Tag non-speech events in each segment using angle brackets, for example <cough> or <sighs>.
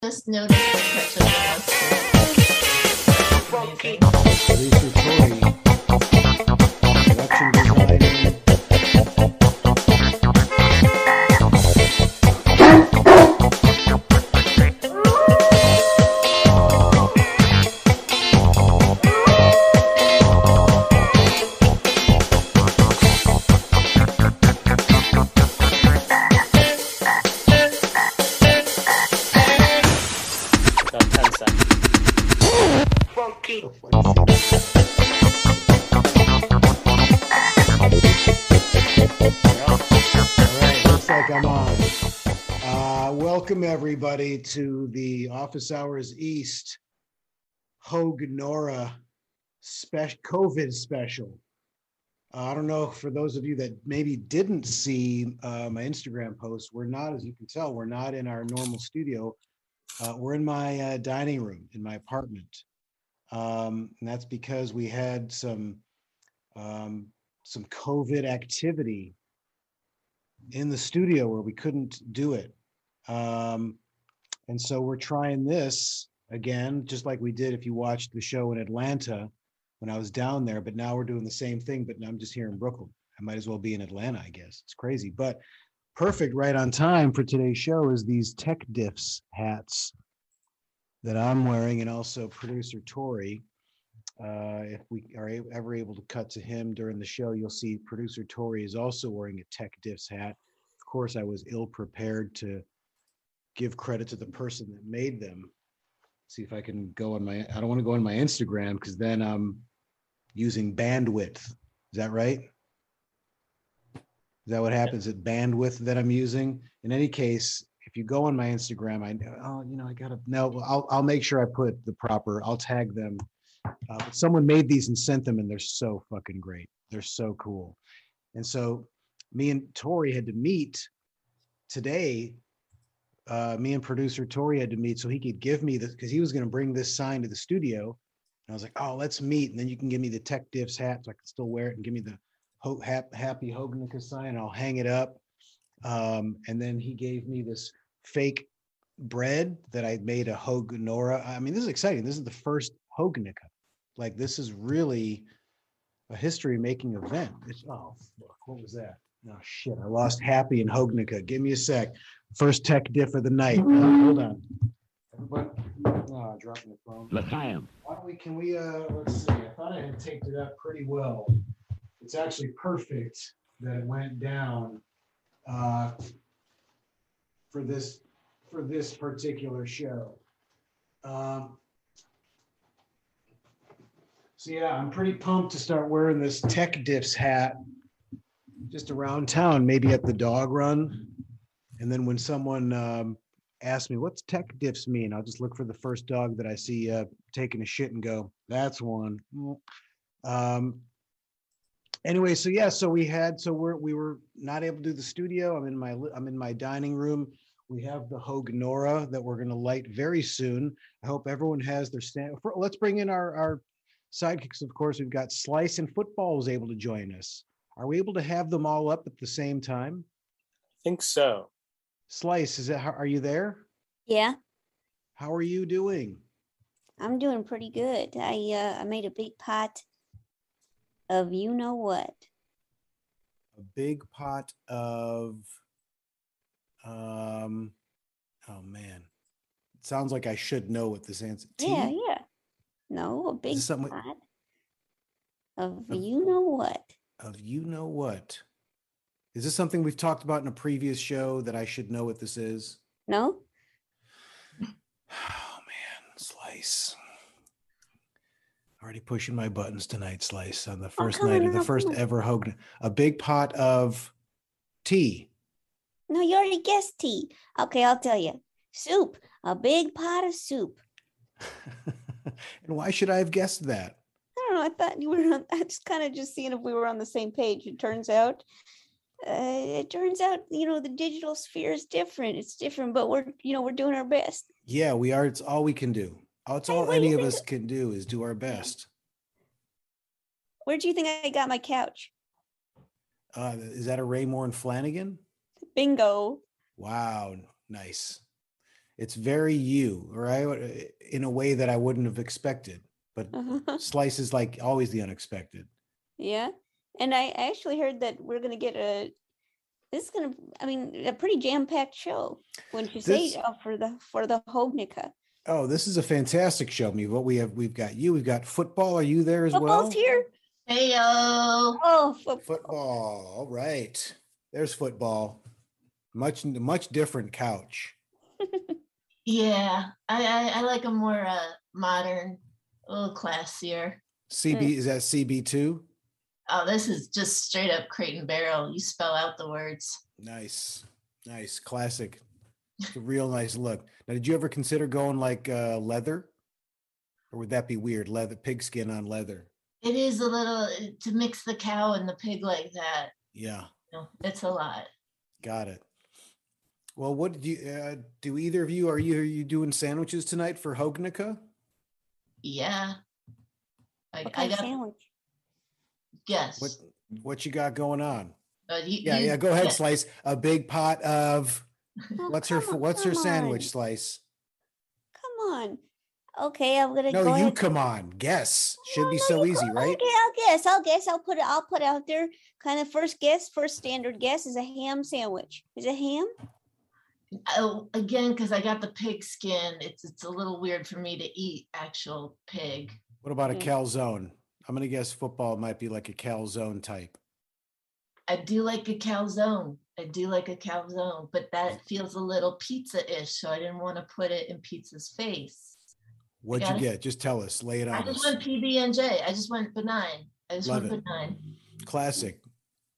Just noticed the picture of. Amazing. Producer production designer. Welcome everybody to the Office Hours East Hogue Nora special COVID special. Uh, I don't know for those of you that maybe didn't see uh, my Instagram post. We're not, as you can tell, we're not in our normal studio. Uh, we're in my uh, dining room in my apartment, um, and that's because we had some um, some COVID activity in the studio where we couldn't do it. Um, and so we're trying this again, just like we did if you watched the show in Atlanta when I was down there. But now we're doing the same thing, but I'm just here in Brooklyn. I might as well be in Atlanta, I guess. It's crazy, but perfect right on time for today's show is these Tech Diffs hats that I'm wearing, and also producer Tori. Uh, if we are ever able to cut to him during the show, you'll see producer Tori is also wearing a Tech Diffs hat. Of course, I was ill prepared to give credit to the person that made them. See if I can go on my, I don't want to go on my Instagram because then I'm using bandwidth. Is that right? Is that what happens at bandwidth that I'm using? In any case, if you go on my Instagram, I know, oh, you know, I gotta, no, I'll, I'll make sure I put the proper, I'll tag them. Uh, but someone made these and sent them and they're so fucking great. They're so cool. And so me and Tori had to meet today. Uh, me and producer Tori had to meet so he could give me this because he was going to bring this sign to the studio. And I was like, oh, let's meet. And then you can give me the Tech Diffs hat so I can still wear it and give me the Ho- hap- Happy Hoganica sign. And I'll hang it up. Um, and then he gave me this fake bread that I made a Hoganora. I mean, this is exciting. This is the first Hoganica. Like, this is really a history making event. It's, oh, fuck, what was that? Oh, shit. I lost Happy and Hoganica. Give me a sec. First tech diff of the night. Uh, hold on. Everybody, oh, dropping the phone. L'chaim. Why don't we, can we, uh, let's see, I thought I had taped it up pretty well. It's actually perfect that it went down, uh, for this, for this particular show. Um, so yeah, I'm pretty pumped to start wearing this Tech Diffs hat just around town, maybe at the dog run. And then when someone um, asks me, what's Tech Diffs mean? I'll just look for the first dog that I see uh, taking a shit and go, that's one. Um, anyway, so yeah, so we had, so we're, we were not able to do the studio. I'm in my, I'm in my dining room. We have the Hogue Nora that we're going to light very soon. I hope everyone has their stand. Let's bring in our, our sidekicks. Of course, we've got Slice and Football able to join us. Are we able to have them all up at the same time? I think so. Slice, is how- are you there? Yeah, How are you doing? I'm doing pretty good. I uh I made a big pot of you know what. A big pot of, um, oh man, it sounds like I should know what this answer. Yeah, Tea? yeah. No, a big something- pot of Of- you know what. Of you know what? Is this something we've talked about in a previous show that I should know what this is? No? Oh man, Slice. Already pushing my buttons tonight, Slice, on the first night of the first ever Hogan. A big pot of tea. No, you already guessed tea. Okay, I'll tell you. Soup. A big pot of soup. <laughs> and why should I have guessed that? I don't know. I thought you were on. I was kind of just seeing if we were on the same page. It turns out, uh, it turns out, you know, the digital sphere is different. It's different, but we're, you know, we're doing our best. Yeah, we are. It's all we can do. It's all do any of us can do is do our best. Where do you think I got my couch? Uh, is that a Raymour and Flanigan? Bingo. Wow, nice. It's very you, right? In a way that I wouldn't have expected. But <laughs> Slice is like always the unexpected. yeah. And I actually heard that we're gonna get a. This is gonna. I mean, a pretty jam-packed show. Wouldn't you say This- uh, for the for the Hognica? Oh, this is a fantastic show. Me, what we have, we've got you. We've got football. Are you there as Football's well? here. Heyo. Oh, football. Football. All right. There's football. Much, much different couch. <laughs> Yeah, I, I I like a more uh modern, a little classier. CB is that CB two? Oh, this is just straight up crate and barrel. You spell out the words. Nice, nice, classic. It's a real nice look. Now, did you ever consider going like uh, leather, or would that be weird? Leather, pigskin on leather. It is a little uh, to mix the cow and the pig like that. Yeah, You know, it's a lot. got it. Well, what do you uh, do? Either of you are you are you doing sandwiches tonight for Hognica? Yeah. I, What I kind of got sandwich? Yes. What what you got going on? But you, Yeah, you- yeah. Go ahead, yeah. Slice. A big pot of <laughs> what's her what's her sandwich, on, Slice? Come on. Okay, I'm gonna No, go you ahead. come on. Guess. Should No, be no, so easy, go- right? Okay, I'll guess. I'll guess. I'll put it. I'll put out there. Kind of first guess, first standard guess is a ham sandwich. Is it ham? Oh, again, because I got the pig skin, it's it's a little weird for me to eat actual pig. What about a calzone? I'm gonna guess football might be like a calzone type. I do like a calzone. I do like a calzone, but that feels a little pizza-ish, so I didn't want to put it in pizza's face. What'd you get? Just tell us. Lay it on I on just us. went PB and J. I just went benign. I just Love went it. benign. Classic.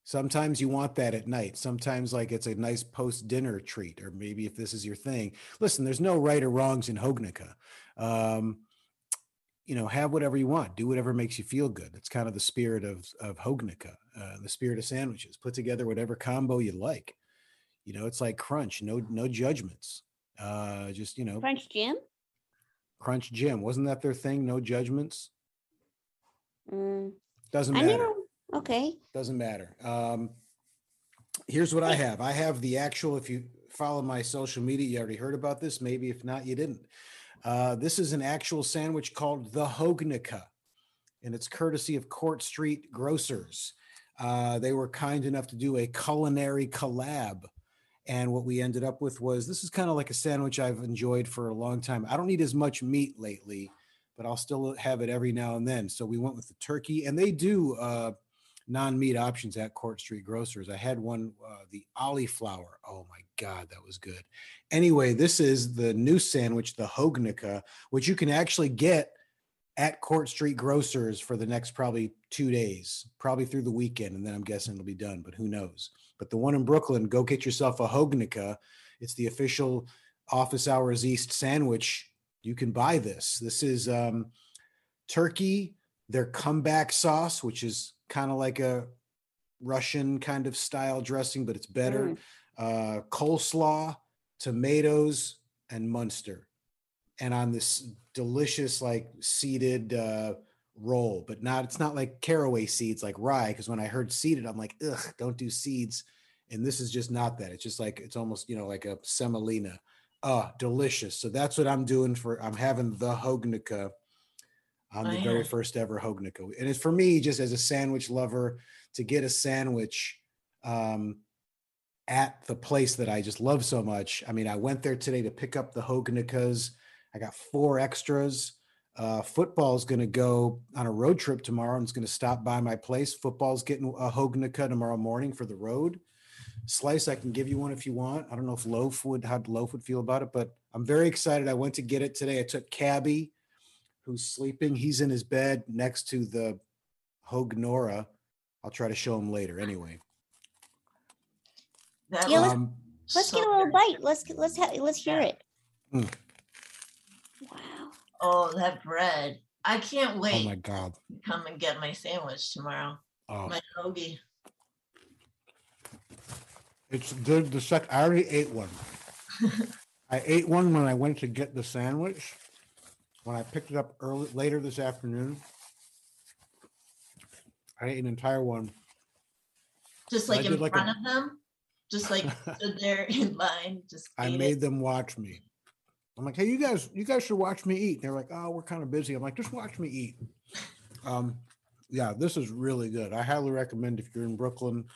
Sometimes you want that at night. Sometimes like it's a nice post dinner treat, or maybe if this is your thing. Listen, there's no right or wrongs in Hognica. Um, you know, have whatever you want. Do whatever makes you feel good. It's kind of the spirit of of Hognica, uh, the spirit of sandwiches. Put together whatever combo you like. You know, it's like crunch. No no judgments. Uh, just you know, French Jim? Crunch Gym Wasn't that their thing? No judgments. Mm, Doesn't matter. Okay. Doesn't matter. Um, here's what I have. I have the actual. If you follow my social media, you already heard about this. Maybe if not, you didn't. Uh, this is an actual sandwich called the Hognica, and it's courtesy of Court Street Grocers. Uh, they were kind enough to do a culinary collab. And what we ended up with was this is kind of like a sandwich I've enjoyed for a long time. I don't need as much meat lately, but I'll still have it every now and then. So we went with the turkey, and they do uh, non-meat options at Court Street Grocers. I had one, uh, the cauliflower. Oh my god, that was good. Anyway, this is the new sandwich, the Hognica, which you can actually get at Court Street Grocers for the next probably two days, probably through the weekend, and then I'm guessing it'll be done, but who knows? But the one in Brooklyn, go get yourself a Hognica. It's the official Office Hours East sandwich. You can buy this. This is um, turkey, their comeback sauce, which is kind of like a Russian kind of style dressing, but it's better. Uh, coleslaw, tomatoes, and Munster. And on this delicious, like seeded uh, roll, but not, it's not like caraway seeds like rye. Because when I heard seeded, I'm like, ugh, don't do seeds. And this is just not that. It's just like, it's almost, you know, like a semolina. Uh, delicious. So that's what I'm doing for, I'm having the Hognica on Oh, the very first ever Hognica. And it's for me, just as a sandwich lover, to get a sandwich um, at the place that I just love so much. I mean, I went there today to pick up the Hogenikas. I got four extras. Uh, football's going to go on a road trip tomorrow and it's going to stop by my place. Football's getting a Hogenika tomorrow morning for the road. Slice, I can give you one if you want. I don't know if Loaf would, how Loaf would feel about it, but I'm very excited. I went to get it today. I took Cabby, who's sleeping. He's in his bed next to the Hognora. I'll try to show him later anyway. That Yeah, was let's- Um, Let's so get a little bite. Let's get- let's ha- let's hear it. Mm. Wow. Oh, that bread. I can't wait. oh wait my God. to come and get my sandwich tomorrow. Oh, My hoagie. it's good. The sec, I already ate one. <laughs> I ate one when I went to get the sandwich. When I picked it up early, later this afternoon, I ate an entire one. Just I like did in like a- front of them. Just like <laughs> stood there in line. Just I ate made it. them watch me. I'm like, hey, you guys, you guys should watch me eat. They're like, oh, we're kind of busy. I'm like, just watch me eat. Um, yeah, this is really good. I highly recommend if you're in Brooklyn,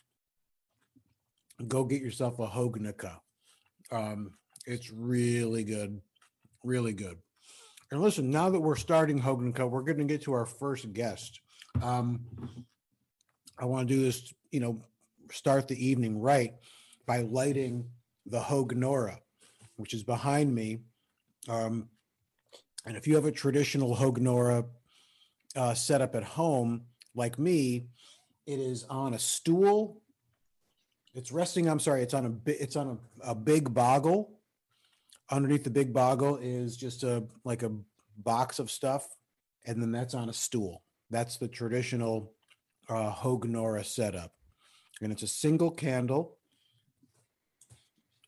go get yourself a Hoganika. Um, it's really good, really good. And listen, now that we're starting Hoganika, we're going to get to our first guest. Um, I want to do this, you know, start the evening right by lighting the Hoganora, which is behind me. Um, and if you have a traditional Hoganora uh, set up at home, like me, it is on a stool. It's resting. I'm sorry. It's on a it's on a, a big boggle. Underneath the big boggle is just a like a box of stuff, and then that's on a stool. That's the traditional uh, Hoganora setup, and it's a single candle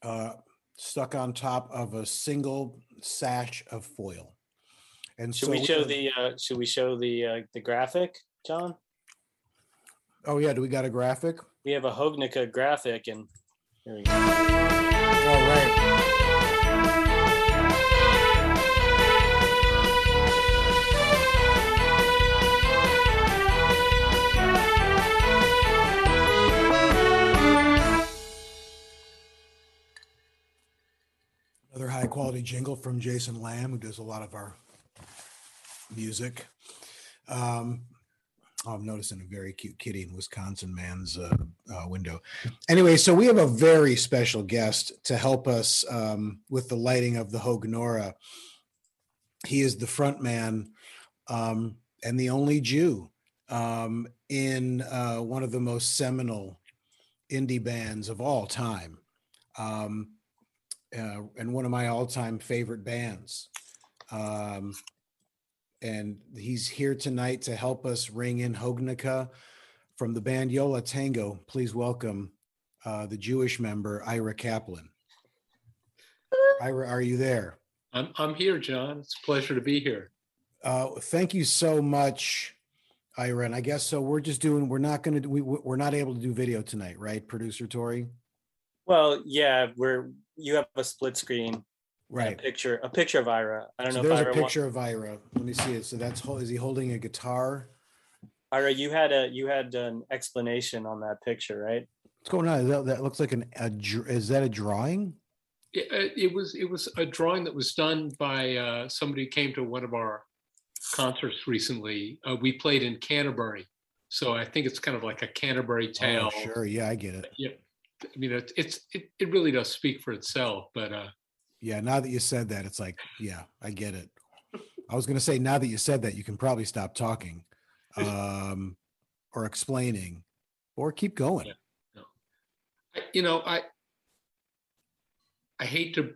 uh, stuck on top of a single sash of foil. And Should so we show the uh, Should we show the uh, the graphic, John? Oh yeah, do we got a graphic? We have a Hognica graphic, and here we go. All right. High quality jingle from Jason Lamb, who does a lot of our music. Um, oh, I'm noticing a very cute kitty in Wisconsin man's uh, uh, window. Anyway, so we have a very special guest to help us um, with the lighting of the Hoganora. He is the front man um, and the only Jew um, in uh, one of the most seminal indie bands of all time. Um, uh, and one of my all-time favorite bands. Um, and he's here tonight to help us ring in Hognica from the band Yo La Tengo. Please welcome uh, the Jewish member Ira Kaplan. Ira, are you there? I'm I'm here, John. It's a pleasure to be here. Uh, thank you so much, Ira. And I guess so. We're just doing. We're not going to. We we're not able to do video tonight, right, producer Tori? Well, yeah, we're you have a split screen, and Right. A picture, a picture of Ira. I don't So know there's if a Ira. wa- picture of Ira. Let me see it. So that's hol- is he holding a guitar? Ira, you had a you had an explanation on that picture, right? What's going on? That, that looks like an. A, dr- is that a drawing? It, uh, it was it was a drawing that was done by uh, somebody who came to one of our concerts recently. Uh, we played in Canterbury, so I think it's kind of like a Canterbury tale. Oh, sure. Yeah, I get it. Yeah, I mean it, it's it, it really does speak for itself. But uh, Yeah. Now that you said that, it's like, yeah, I get it. I was going to say, now that you said that, you can probably stop talking, <laughs> um, or explaining, or keep going. Yeah. I- you know, I I hate to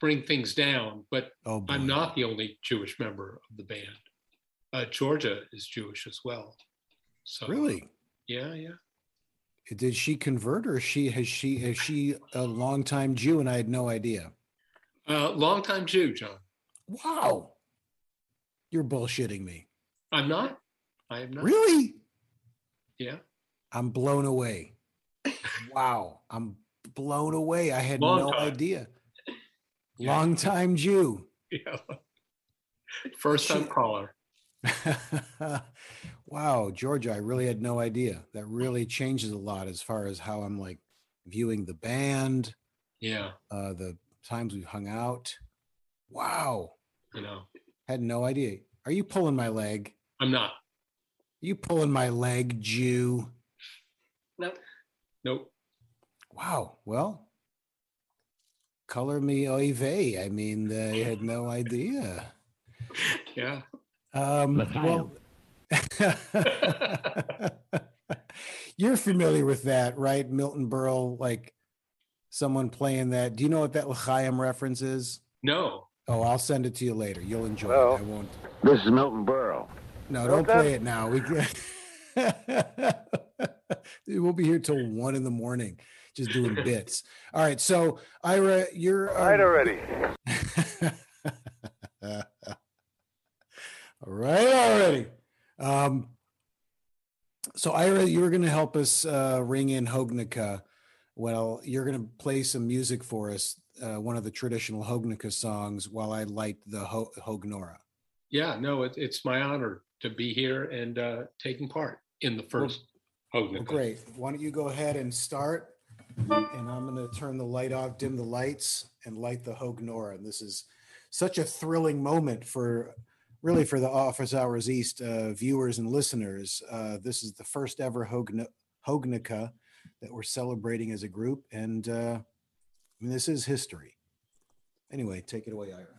bring things down, but Oh. I'm not the only Jewish member of the band. Uh, Georgia is Jewish as well. So Really? yeah, yeah. Did she convert, or she has she is she a longtime Jew, and I had no idea? Uh, longtime Jew, John. Wow. You're bullshitting me. I'm not. I am not. Really? Yeah. I'm blown away. wow. I'm blown away. I had Long no time. idea. <laughs> Yeah. Long time Jew. Yeah. First time caller. <laughs> wow, Georgia, I really had no idea. That really changes a lot as far as how I'm like viewing the band, Yeah, uh, the times we've hung out. Wow. I know. Had no idea. Are you pulling my leg? I'm not. you pulling my leg, Jew? No. Nope. Wow. Well, color me oy vey. I mean, I had no idea. <laughs> Yeah. Um, well, <laughs> you're familiar with that, right? Milton Berle, like someone playing that. Do you know what that L'chaim reference is? No. Oh, I'll send it to you later. You'll enjoy Well, it. I won't. This is Milton Berle. No, don't play it now. We Dude, <laughs> we'll be here till one in the morning, just doing <laughs> bits. All right, so Ira, you're All right um, already. All right, already. Um, so Ira, you were going to help us uh, ring in Hognica. Well, you're going to play some music for us, uh, one of the traditional Hognica songs, while I light the Ho- Hognora. Yeah, no, it, it's my honor to be here and uh, taking part in the first Well, Hognica. great. Why don't you go ahead and start? And I'm going to turn the light off, dim the lights, and light the Hognora. And this is such a thrilling moment for really for the Office Hours East uh, viewers and listeners. Uh, this is the first ever Hogn- Hognica that we're celebrating as a group. And uh, I mean, this is history. Anyway, take it away, Ira.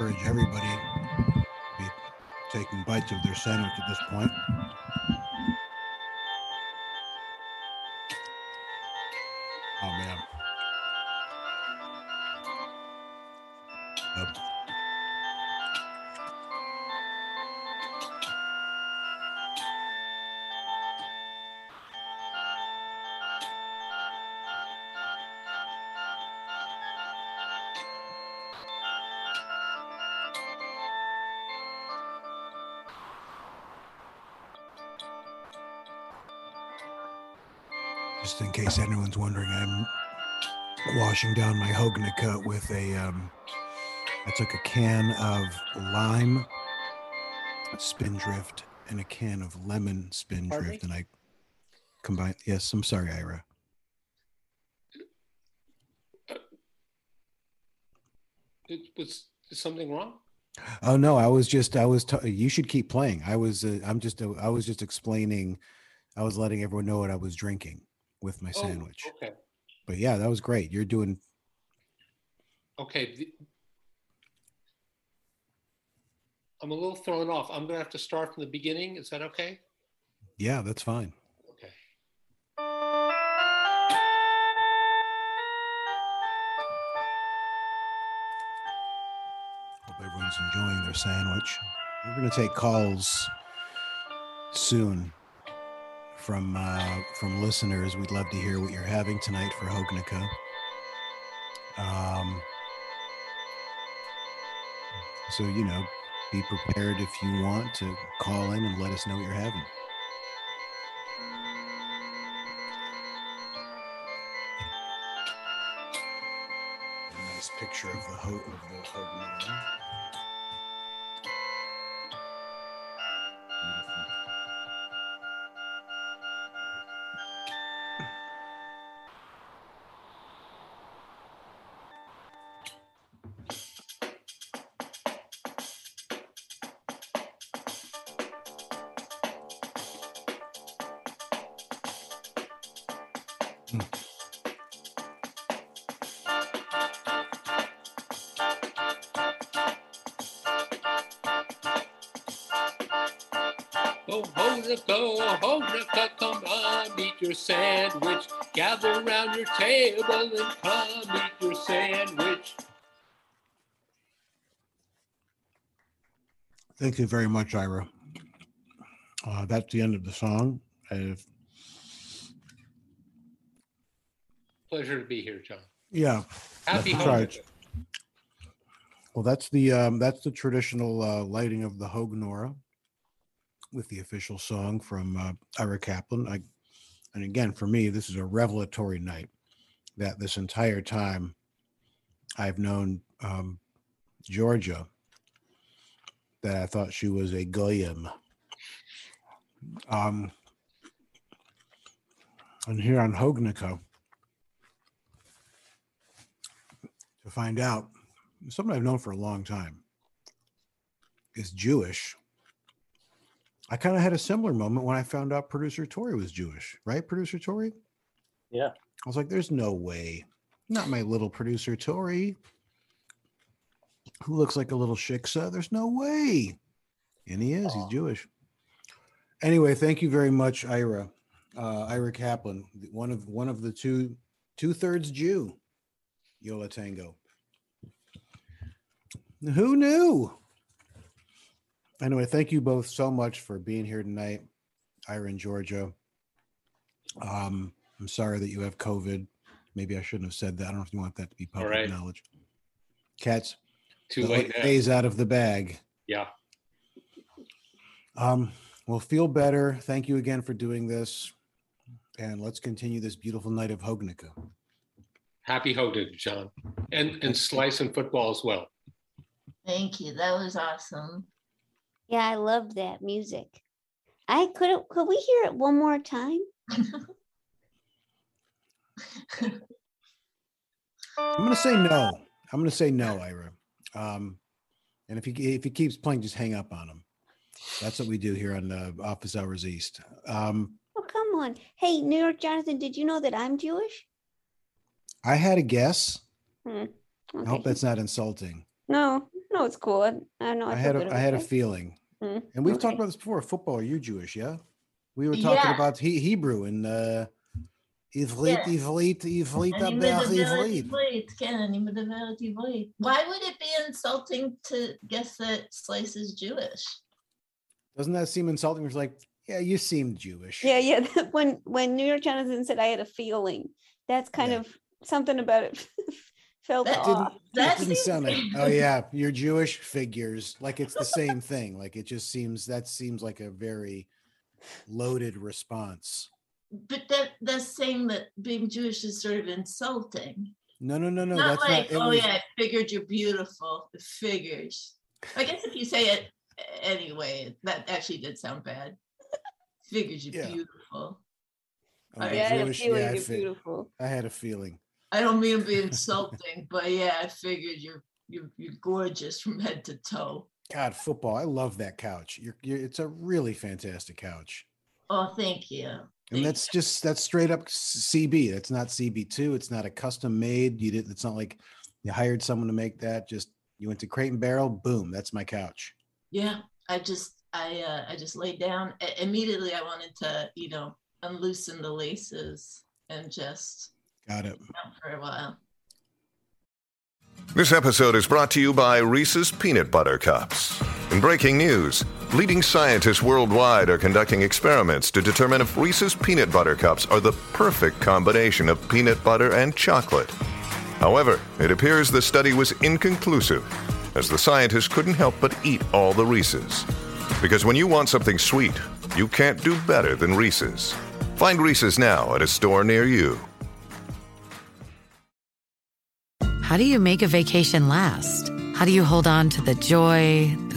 Encourage everybody to be taking bites of their sandwich at this point. Just in case anyone's wondering, I'm washing down my Hognica with a. Um, I took a can of lime spindrift and a can of lemon spindrift, and I combined. Yes, I'm sorry, Ira. It was something wrong? Oh no, I was just. I was. T- you should keep playing. I was. Uh, I'm just. Uh, I was just explaining. I was letting everyone know what I was drinking with my Oh, sandwich. okay. But yeah, that was great. You're doing. Okay. the- I'm a little thrown off. I'm gonna have to start from the beginning. Is that okay? Yeah, that's fine. Okay. Hope everyone's enjoying their sandwich. We're going to take calls soon from uh, from listeners. We'd love to hear what you're having tonight for Hognica. Um, so you know, be prepared if you want to call in and let us know what you're having. A nice picture of the ho- of the. Thank you very much, Ira. Uh, that's the end of the song. I've- Pleasure to be here, John. yeah. Happy That's right. Hanukkah. Well, that's the um, that's the traditional uh, lighting of the Hognora with the official song from uh, Ira Kaplan. I, and again, for me, this is a revelatory night. That this entire time, I've known um, Georgia. That I thought she was a goyim. Um, and here on Hognico, to find out someone I've known for a long time is Jewish. I kind of had a similar moment when I found out producer Tori was Jewish, right? Producer Tori? Yeah. I was like, there's no way. Not my little producer Tori, who looks like a little shiksa. There's no way. And he is, he's Jewish. Anyway, thank you very much, Ira. Uh, Ira Kaplan, one of one of the two two thirds Jew, Yo La Tengo. Who knew? Anyway, thank you both so much for being here tonight, Ira and Georgia. Um, I'm sorry that you have COVID. Maybe I shouldn't have said that. I don't know if you want that to be public right. knowledge. Cats, Too late now. days out of the bag. Yeah. Um, well, feel better. Thank you again for doing this. And let's continue this beautiful night of Hognica. Happy Hanukkah, John. And and slice and football as well. Thank you. That was awesome. Yeah, I love that music. I could could we hear it one more time? I'm gonna say no. I'm gonna say no, Ira. Um, and if he if he keeps playing, just hang up on him. That's what we do here on uh, Office Hours East. Um, Oh, come on. Hey, New York Jonathan, did you know that I'm Jewish? I had a guess. Hmm. I hope that's not insulting. No, no, it's cool. I, I know. I, I had a, I had a feeling, Hmm, and we've talked about this before. Football, are you Jewish? Yeah, we were talking Yeah. about he, Hebrew and uh, Ivrit, Yes. Ivrit, Ivrit, אני Aber מדברת Ivrit. עברית, כן, אני מדברת עברית. Why would it be insulting to guess that Slice is Jewish? Doesn't that seem insulting? It's like, yeah, you seem Jewish. Yeah, yeah. <laughs> When when New York Jonathan said I had a feeling, that's kind Yeah. of something about it <laughs> felt That didn't- off. <laughs> That didn't seems- sound like, oh yeah, you're Jewish figures. Like it's the same thing. Like it just seems that seems like a very loaded response. But that that's saying that being Jewish is sort of insulting. No, no, no, no. not that's like, not. Oh was, yeah, I figured you're beautiful. It figures. I guess if you say it anyway, that actually did sound bad. Figures you're Yeah. beautiful. oh, Yeah, yeah, I had a feeling yeah, I, you're fi- beautiful. I had a feeling. I don't mean to be insulting, <laughs> but yeah, I figured you're you're you're gorgeous from head to toe. God, football. I love that couch. You're, you're it's a really fantastic couch. Oh, thank you. And that's just that's straight up CB. That's not CB2. It's not a custom made. You did. It's not like you hired someone to make that. Just you went to Crate and Barrel. Boom. That's my couch. Yeah, I just I uh, I just laid down I- immediately. I wanted to you know unloosen the laces and just Got it. out for a while. This episode is brought to you by Reese's Peanut Butter Cups. In breaking news, leading scientists worldwide are conducting experiments to determine if Reese's Peanut Butter Cups are the perfect combination of peanut butter and chocolate. However, it appears the study was inconclusive, as the scientists couldn't help but eat all the Reese's. Because when you want something sweet, you can't do better than Reese's. Find Reese's now at a store near you. How do you make a vacation last? How do you hold on to the joy,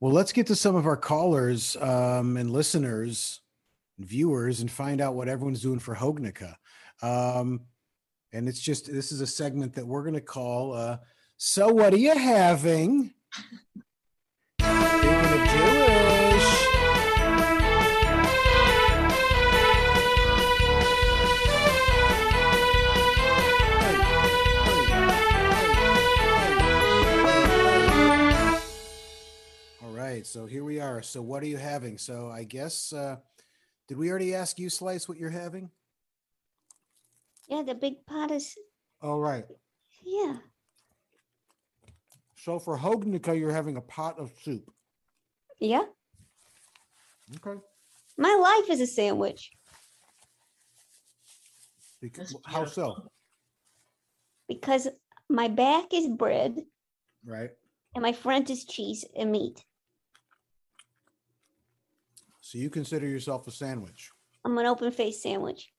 Well, let's get to some of our callers um, and listeners, and viewers, and find out what everyone's doing for Hognica. Um, and it's just this is a segment that we're going to call. Uh, so, what are you having? <laughs> right, so here we are. So, what are you having? So, I guess, uh, did we already ask you, Slice, what you're having? Yeah, the big pot is All right. yeah. So, for Hognica, you're having a pot of soup. Yeah. Okay. My life is a sandwich Because, That's how so? because my back is bread Right. and my front is cheese and meat. So, you consider yourself a sandwich. I'm an open face sandwich.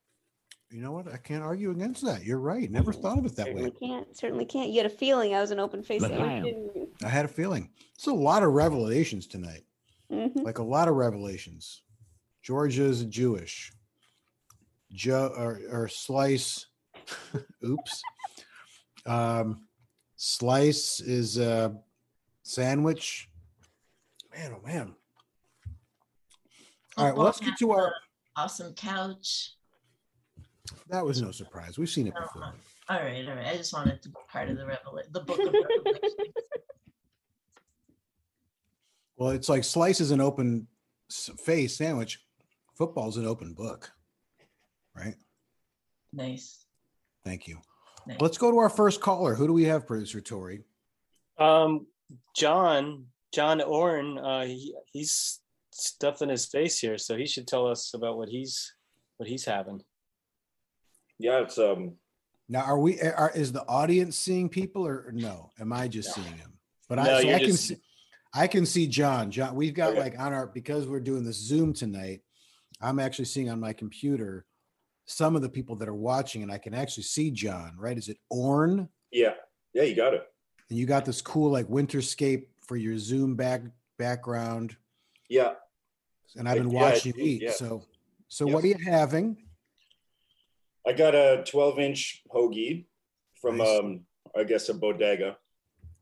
You know what? I can't argue against that. You're right. Never thought of it that Certainly way. can't. Certainly can't. You had a feeling I was an open face sandwich, didn't you? I had a feeling. It's a lot of revelations tonight. Mhm. Like a lot of revelations. Georgia is Jewish. Joe or, or Slice. <laughs> Oops. Um, Slice is a sandwich. Man, oh man. All right, well, let's get to our. awesome couch. That was no surprise. We've seen it Oh, before. All right, all right. I just wanted to be part of the revelation, the book of Revelation. Well, it's like Slice is an open face sandwich. Football's an open book, right? nice. Thank you. nice. Let's go to our first caller. Who do we have, producer Tori? Um, John, John Orrin, uh, he, he's stuffing his face here, so he should tell us about what he's what he's having. Yeah, it's um Now, are we? Are, is the audience seeing people, or, or no? Am I just seeing him? But No, I, so you're I can see. I can see John. John, we've got Okay. like on our because we're doing the Zoom tonight. I'm actually seeing on my computer some of the people that are watching, and I can actually see John. Right? Is it Orn? yeah. Yeah, you got it. And you got this cool like winterscape for your Zoom back background. Yeah. And I've been yeah, watching you eat. yeah. So, so Yes. what are you having? I got a 12 inch hoagie from Nice. um I guess a bodega.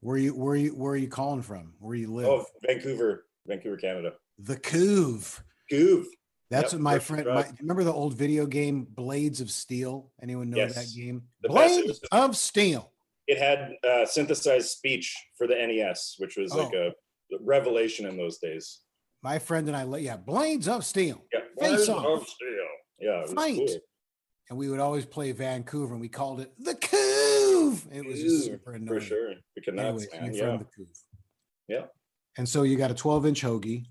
Where you where you where are you calling from? Where you live? Oh, Vancouver, Vancouver, Canada. The Couve. Goov. That's Yep, what my friend. My, remember the old video game Blades of Steel? Anyone know that game? The Blades of Steel. It had uh, synthesized speech for the NES, which was like Oh. a revelation in those days. My friend and I, yeah, Blades of Steel, Yeah. Face Blades off. of Steel. Yeah. Fight. cool. and we would always play Vancouver, and we called it the Couve. It was just Ooh, super annoying. For sure. The Canucks, Anyway, Yeah. the Couve. Yeah. And so you got a 12 inch hoagie.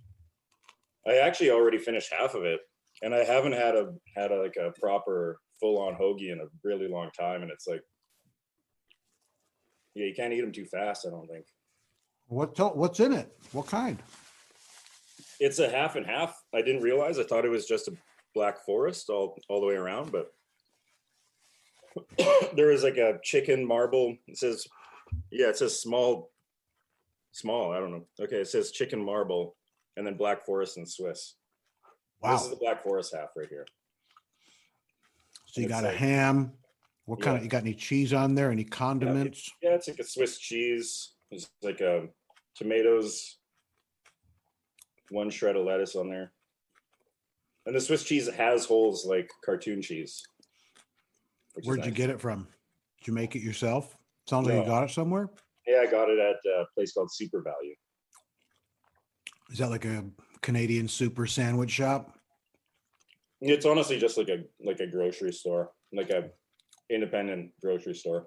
I actually already finished half of it. and I haven't had a had a, like a proper full on hoagie in a really long time, and it's like, yeah, you can't eat them too fast. I don't think What what's in it? What kind? It's a half and half. I didn't realize. I thought it was just a black forest all all the way around, but <coughs> there is like a chicken marble. It says, yeah, it says small, small. I don't know. Okay, it says chicken marble, and then black forest and Swiss. Wow, this is the black forest half right here. So you It's got a ham. What kind Yeah. of you got any cheese on there? Any condiments? Yeah, it's like a Swiss cheese. It's like a tomatoes, one shred of lettuce on there. And the Swiss cheese has holes like cartoon cheese. Where'd you nice. get it from? Did you make it yourself? Sounds like you got it somewhere. Yeah, I got it at a place called SuperValu. Is that like a Canadian super sandwich shop? It's honestly just like a like a grocery store, like a independent grocery store.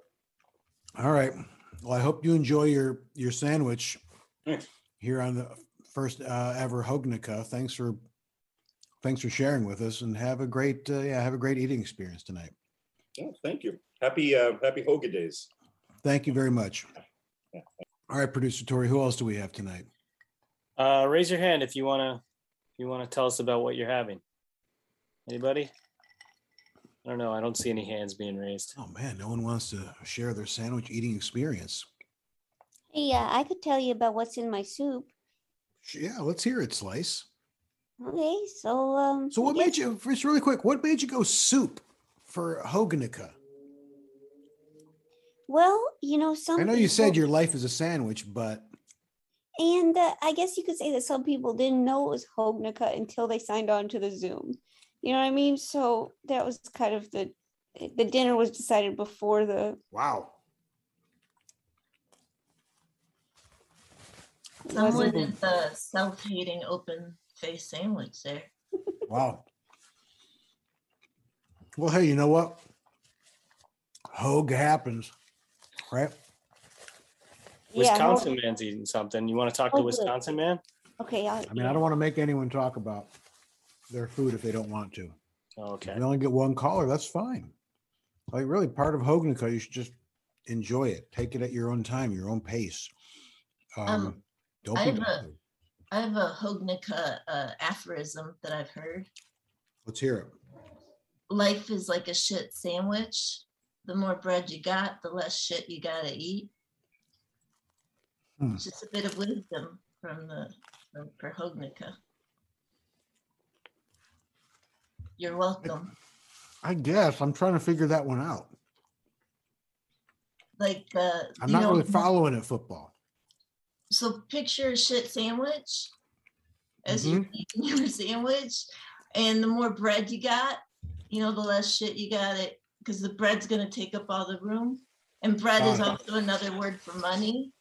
All right. Well, I hope you enjoy your your sandwich Thanks. here on the first uh, ever Hognica. Thanks for thanks for sharing with us, and have a great uh, yeah have a great eating experience tonight. Oh, thank you. Happy uh, happy Hoga days. Thank you very much. All right, producer Tori, who else do we have tonight? Uh, raise your hand if you wanna if you wanna tell us about what you're having. Anybody? I don't know. I don't see any hands being raised. Oh man, no one wants to share their sandwich eating experience. Hey, uh, I could tell you about what's in my soup. Yeah, let's hear it, Slice. Okay, so um. So what made you first really quick, what made you go soup for Hoganica? Well, you know, some. I know you said your life is a sandwich, but And uh, I guess you could say that some people didn't know it was Hognica until they signed on to the Zoom. You know what I mean? So that was kind of the the dinner was decided before the wow. Someone did the self-hating open face sandwich there. Wow. Well, hey, you know what? Hogue happens, right? Yeah, Hog- Wisconsin man's eating something. You want to talk to good. Wisconsin man? Okay, I, I mean, I don't want to make anyone talk about their food if they don't want to. Oh, okay. If we only get one caller, that's fine. Like really, part of Hoganica, you should just enjoy it. Take it at your own time, your own pace. Um, Um, don't I have a, bothered. Have a Hognica uh, aphorism that I've heard. Let's hear it. Life is like a shit sandwich. The more bread you got, the less shit you gotta eat. Hmm. Just a bit of wisdom from the from, for Hognica. You're welcome. I guess I'm trying to figure that one out. Like uh, I'm not know, really following it football. So picture a shit sandwich as you're Mm-hmm. <laughs> eating your sandwich and the more bread you got you know the less shit you got it because the bread's going to take up all the room and bread is also another word for money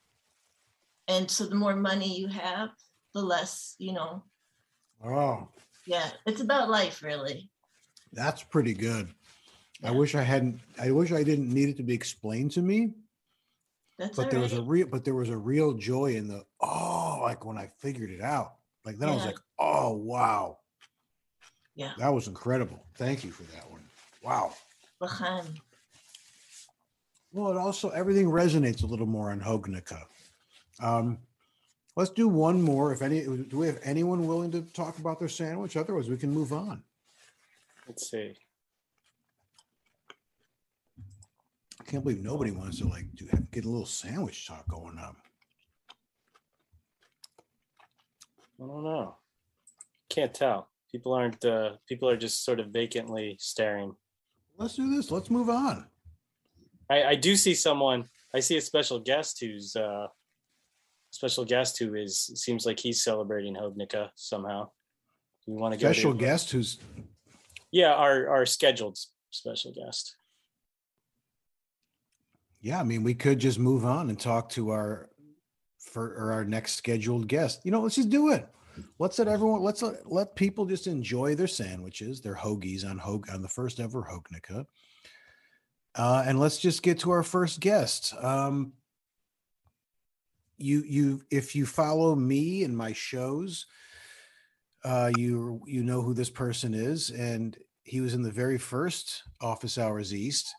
and so the more money you have the less you know Oh, yeah it's about life really that's pretty good. I wish I hadn't. I wish I didn't need it to be explained to me. That's but all there was a real. But there was a real joy in the oh, like when I figured it out. Like then I was like, oh wow, yeah that was incredible. Thank you for that one. Wow. L'chaim. Well, it also everything resonates a little more on Hognica. Um, let's do one more. If any, do we have anyone willing to talk about their sandwich? Otherwise, we can move on. Let's see. I can't believe nobody wants to like do get a little sandwich talk going up. I don't know. Can't tell. People aren't. Uh, people are just sort of vacantly staring. Let's do this. Let's move on. I, I do see someone. I see a special guest who's uh, special guest who is seems like he's celebrating Hognica somehow. Do we want to go? Special guest who's Yeah, our our scheduled special guest. Yeah. I mean, we could just move on and talk to our for or our next scheduled guest. You know, let's just do it. Let's let everyone. Let's let, let people just enjoy their sandwiches, their hoagies on Hog on the first ever Hognica. Uh, and let's just get to our first guest. Um, you you if you follow me and my shows, uh, you you know who this person is, and he was in the very first Office Hours East.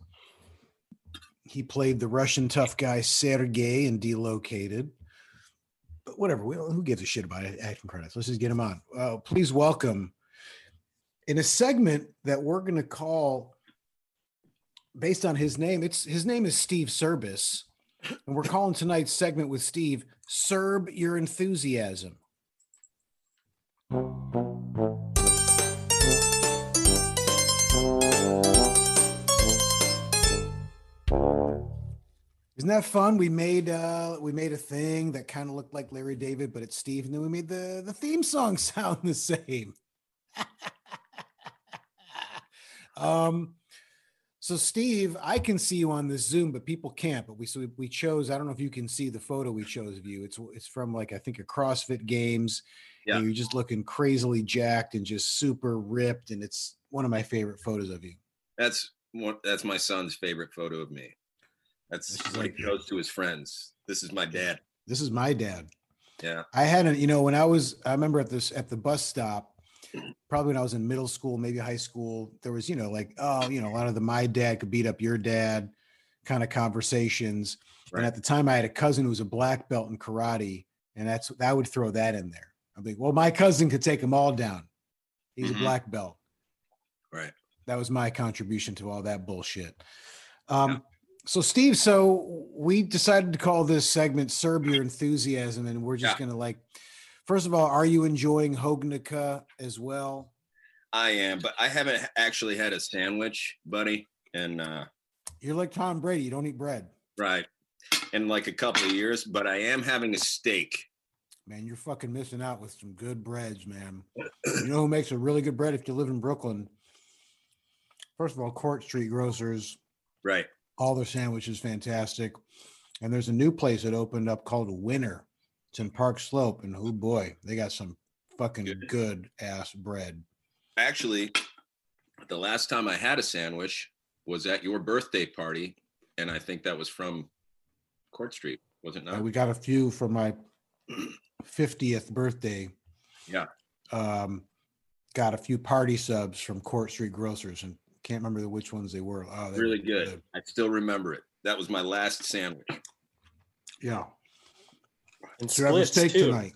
He played the Russian tough guy Sergey in Delocated. But whatever, we, who gives a shit about acting credits? Let's just get him on. Uh, please welcome in a segment that we're going to call based on his name. It's his name is Steve Cirbus, and we're calling tonight's segment with Steve "Serb Your Enthusiasm." Isn't that fun? We made uh we made a thing that kind of looked like Larry David, but it's Steve, and then we made the the theme song <laughs> sound the same. <laughs> um so Steve, I can see you on this Zoom, but people can't. But we so we, we chose. I don't know if you can see the photo we chose of you. It's it's from like I think a CrossFit Games. Yeah. you're just looking crazily jacked and just super ripped, and it's one of my favorite photos of you. That's one. That's my son's favorite photo of me. That's what he shows to his friends. This is my dad. This is my dad. Yeah. I hadn't, you know, when I was, I remember at this at the bus stop, probably when I was in middle school, maybe high school, there was, you know, like, oh, you know, a lot of the my dad could beat up your dad kind of conversations. And at the time, I had a cousin who was a black belt in karate, and that's that would throw that in there. I'm like, well, my cousin could take them all down. He's Mhm. a black belt. Right. That was my contribution to all that bullshit. Um, So, Steve, so we decided to call this segment "Serb Your Enthusiasm," and we're just Yeah. gonna like, first of all, are you enjoying Hognica as well? I am, but I haven't actually had a sandwich, buddy, and uh You're like Tom Brady; you don't eat bread. right in like a couple of years. But I am having a steak. Man, you're fucking missing out with some good breads, man. You know who makes a really good bread if you live in Brooklyn? First of all, Court Street Grocers. Right. All their sandwiches fantastic. And there's a new place that opened up called Winner. It's in Park Slope, and oh boy, they got some fucking good ass bread. Actually, the last time I had a sandwich was at your birthday party, and I think that was from Court Street, was it Uh, not? we got a few for my 50th birthday. Yeah. Um, got a few party subs from Court Street Grocers, and can't remember which ones they were. Oh, they Really good. I still remember it. That was my last sandwich. Yeah. And So have a steak too. tonight.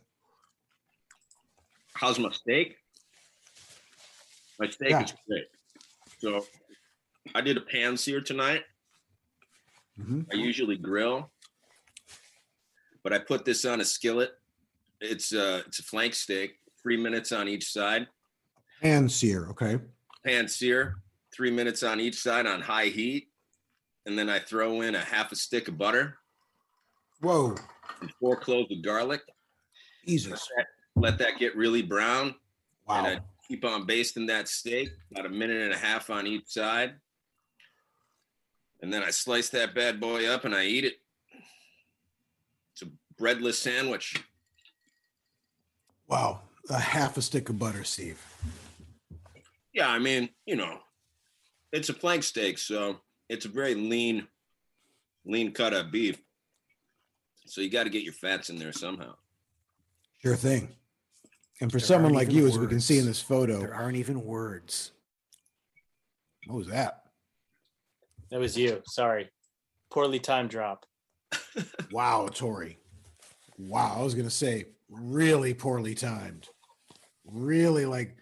How's my steak? My steak Yeah. is great. So I did a pan sear tonight. Mhm. I usually grill, but I put this on a skillet. It's uh it's a flank steak, three minutes on each side. Pan sear. Okay. Pan sear, three minutes on each side on high heat. And then I throw in a half a stick of butter Whoa. and four cloves of garlic. Jesus. Let that get really brown. Wow. And I keep on basting that steak about a minute and a half on each side. And then I slice that bad boy up and I eat it. It's a breadless sandwich. Wow. A half a stick of butter, Steve. Yeah, I mean, you know, it's a flank steak, so it's a very lean, lean cut of beef. So you got to get your fats in there somehow. Sure thing. And for There someone like even you, as we can see in this photo, There aren't even words. what was that? That was you. Sorry. Poorly timed drop. <laughs> Wow, Tori. Wow. I was going to say really poorly timed. Really like,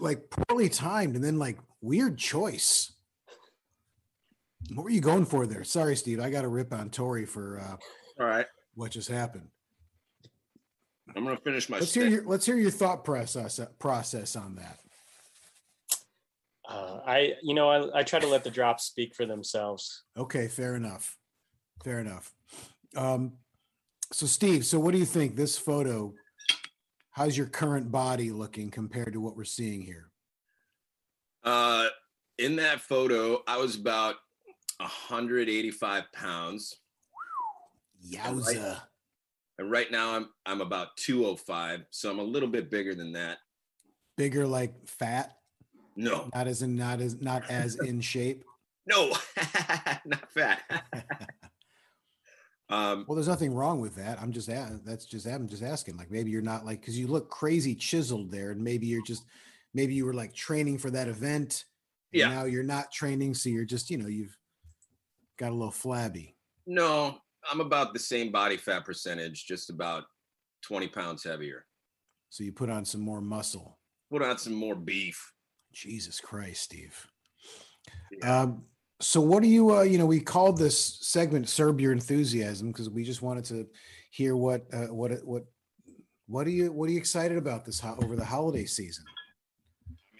like poorly timed and then like weird choice. What were you going for there? Sorry, Steve. I got to rip on Tori for uh, All right. what just happened. I'm going to finish my Let's steak. hear your let's hear your thought process process on that. Uh, I, you know, I, I try to let the drops speak for themselves. Okay, fair enough. Fair enough. Um, so Steve, so what do you think this photo? How's your current body looking compared to what we're seeing here? Uh, in that photo, I was about 185 pounds. And right- Yowza. And right now I'm I'm about 205, so I'm a little bit bigger than that. Bigger like fat? No, Not as in not as not as in <laughs> shape. no, <laughs> not fat. <laughs> Um, Well, there's nothing wrong with that. I'm just that's just I'm just asking. Like maybe you're not like because you look crazy chiseled there, and maybe you're just maybe you were like training for that event. and Yeah. Now you're not training, so you're just you know you've got a little flabby. no, I'm about the same body fat percentage, just about 20 pounds heavier. So you put on some more muscle. Put on some more beef. Jesus Christ, Steve. Um, so what do you uh, you know, we called this segment Serb Your Enthusiasm because we just wanted to hear what uh, what what what are you what are you excited about this ho- over the holiday season?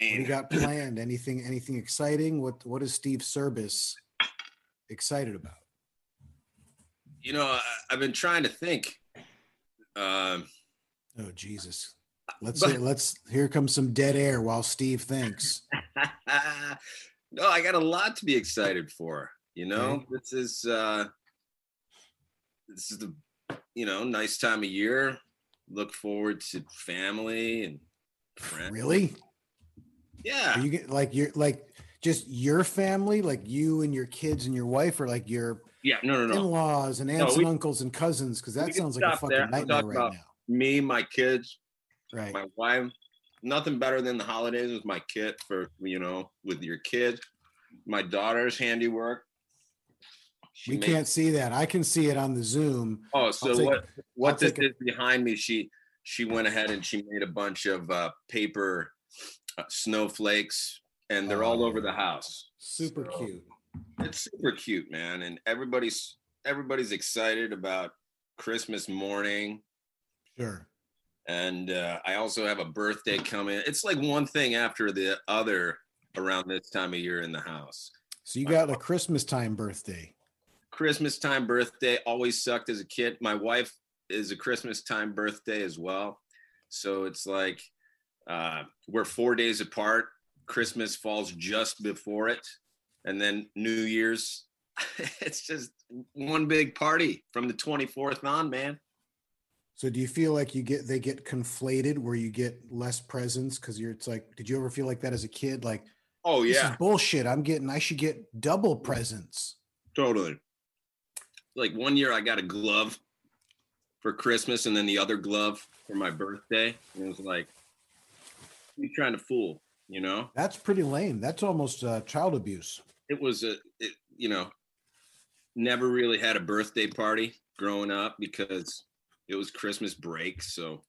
What do you got planned? Anything anything exciting? What what is Steve Cirbus excited about? You know, I, I've been trying to think. Um, Oh Jesus. <laughs> Let's But- say, let's here comes some dead air while Steve thinks. <laughs> no, I got a lot to be excited for. You know, Okay. this is uh this is the you know nice time of year. Look forward to family and friends. Really? Yeah. Are you get like you're like just your family, like you and your kids and your wife, or like your Yeah. No. No. No. in-laws and No, aunts we- and uncles and cousins? Because that sounds like a fucking there. Nightmare right about now. Me, my kids, Right. my wife. Nothing better than the holidays with my kid for you know with your kid. My daughter's handiwork. She We made- can't see that. I can see it on the Zoom. Oh, so take- what? I'll What this is behind me? She she went ahead and she made a bunch of uh, paper snowflakes, and they're all over the house. Super So, cute. It's super cute, man, and everybody's everybody's excited about Christmas morning. Sure. And uh, I also have a birthday coming. It's like one thing after the other around this time of year in the house. So you got a Christmas time birthday. Christmas time birthday always sucked as a kid. My wife is a Christmas time birthday as well. So it's like uh, we're four days apart. Christmas falls just before it. And then New Year's, <laughs> it's just one big party from the 24th on, man. So do you feel like you get they get conflated where you get less presents because you're it's like did you ever feel like that as a kid? Like Oh, this yeah. is bullshit. I'm getting I should get double presents. Totally. Like one year I got a glove for Christmas and then the other glove for my birthday. And it was like, you trying to fool, you know? That's pretty lame. That's almost uh, child abuse. it was a it, you know never really had a birthday party growing up because it was christmas break so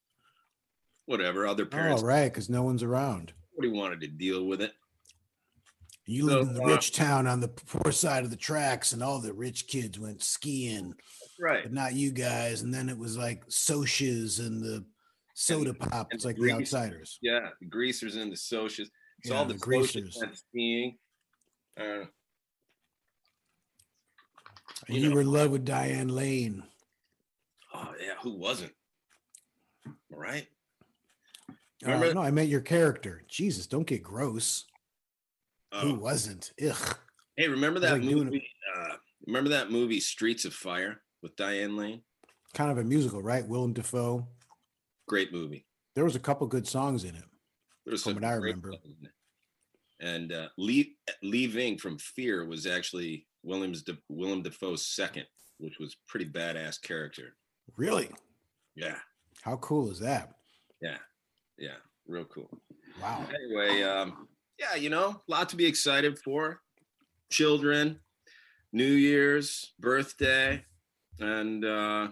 whatever other parents Oh, right, because no one's around. nobody wanted to deal with it You lived in So, the uh, rich town on the poor side of the tracks, and all the rich kids went skiing, right but not you guys. And then it was like socias and the soda pop. and It's like the grease- outsiders. yeah the greasers and the socias it's Yeah, all the the, greasers. went uh, you were in love with Diane Lane. oh yeah who wasn't all right Uh, no, I meant your character. Jesus, don't get gross. Who Oh. wasn't? Ugh. hey remember that like movie uh, remember that movie streets of fire with diane lane Kind of a musical, right? Willem Dafoe. Great movie There was a couple good songs in it. There was From what I remember. stuff in it. And uh, Lee Lee Ving from Fear was actually Williams De, Willem Dafoe's second, which was pretty badass character. Really? Yeah, How cool is that? yeah, yeah, real cool. Wow. Anyway, um, yeah, you know, a lot to be excited for. Children, New Year's, birthday, and uh,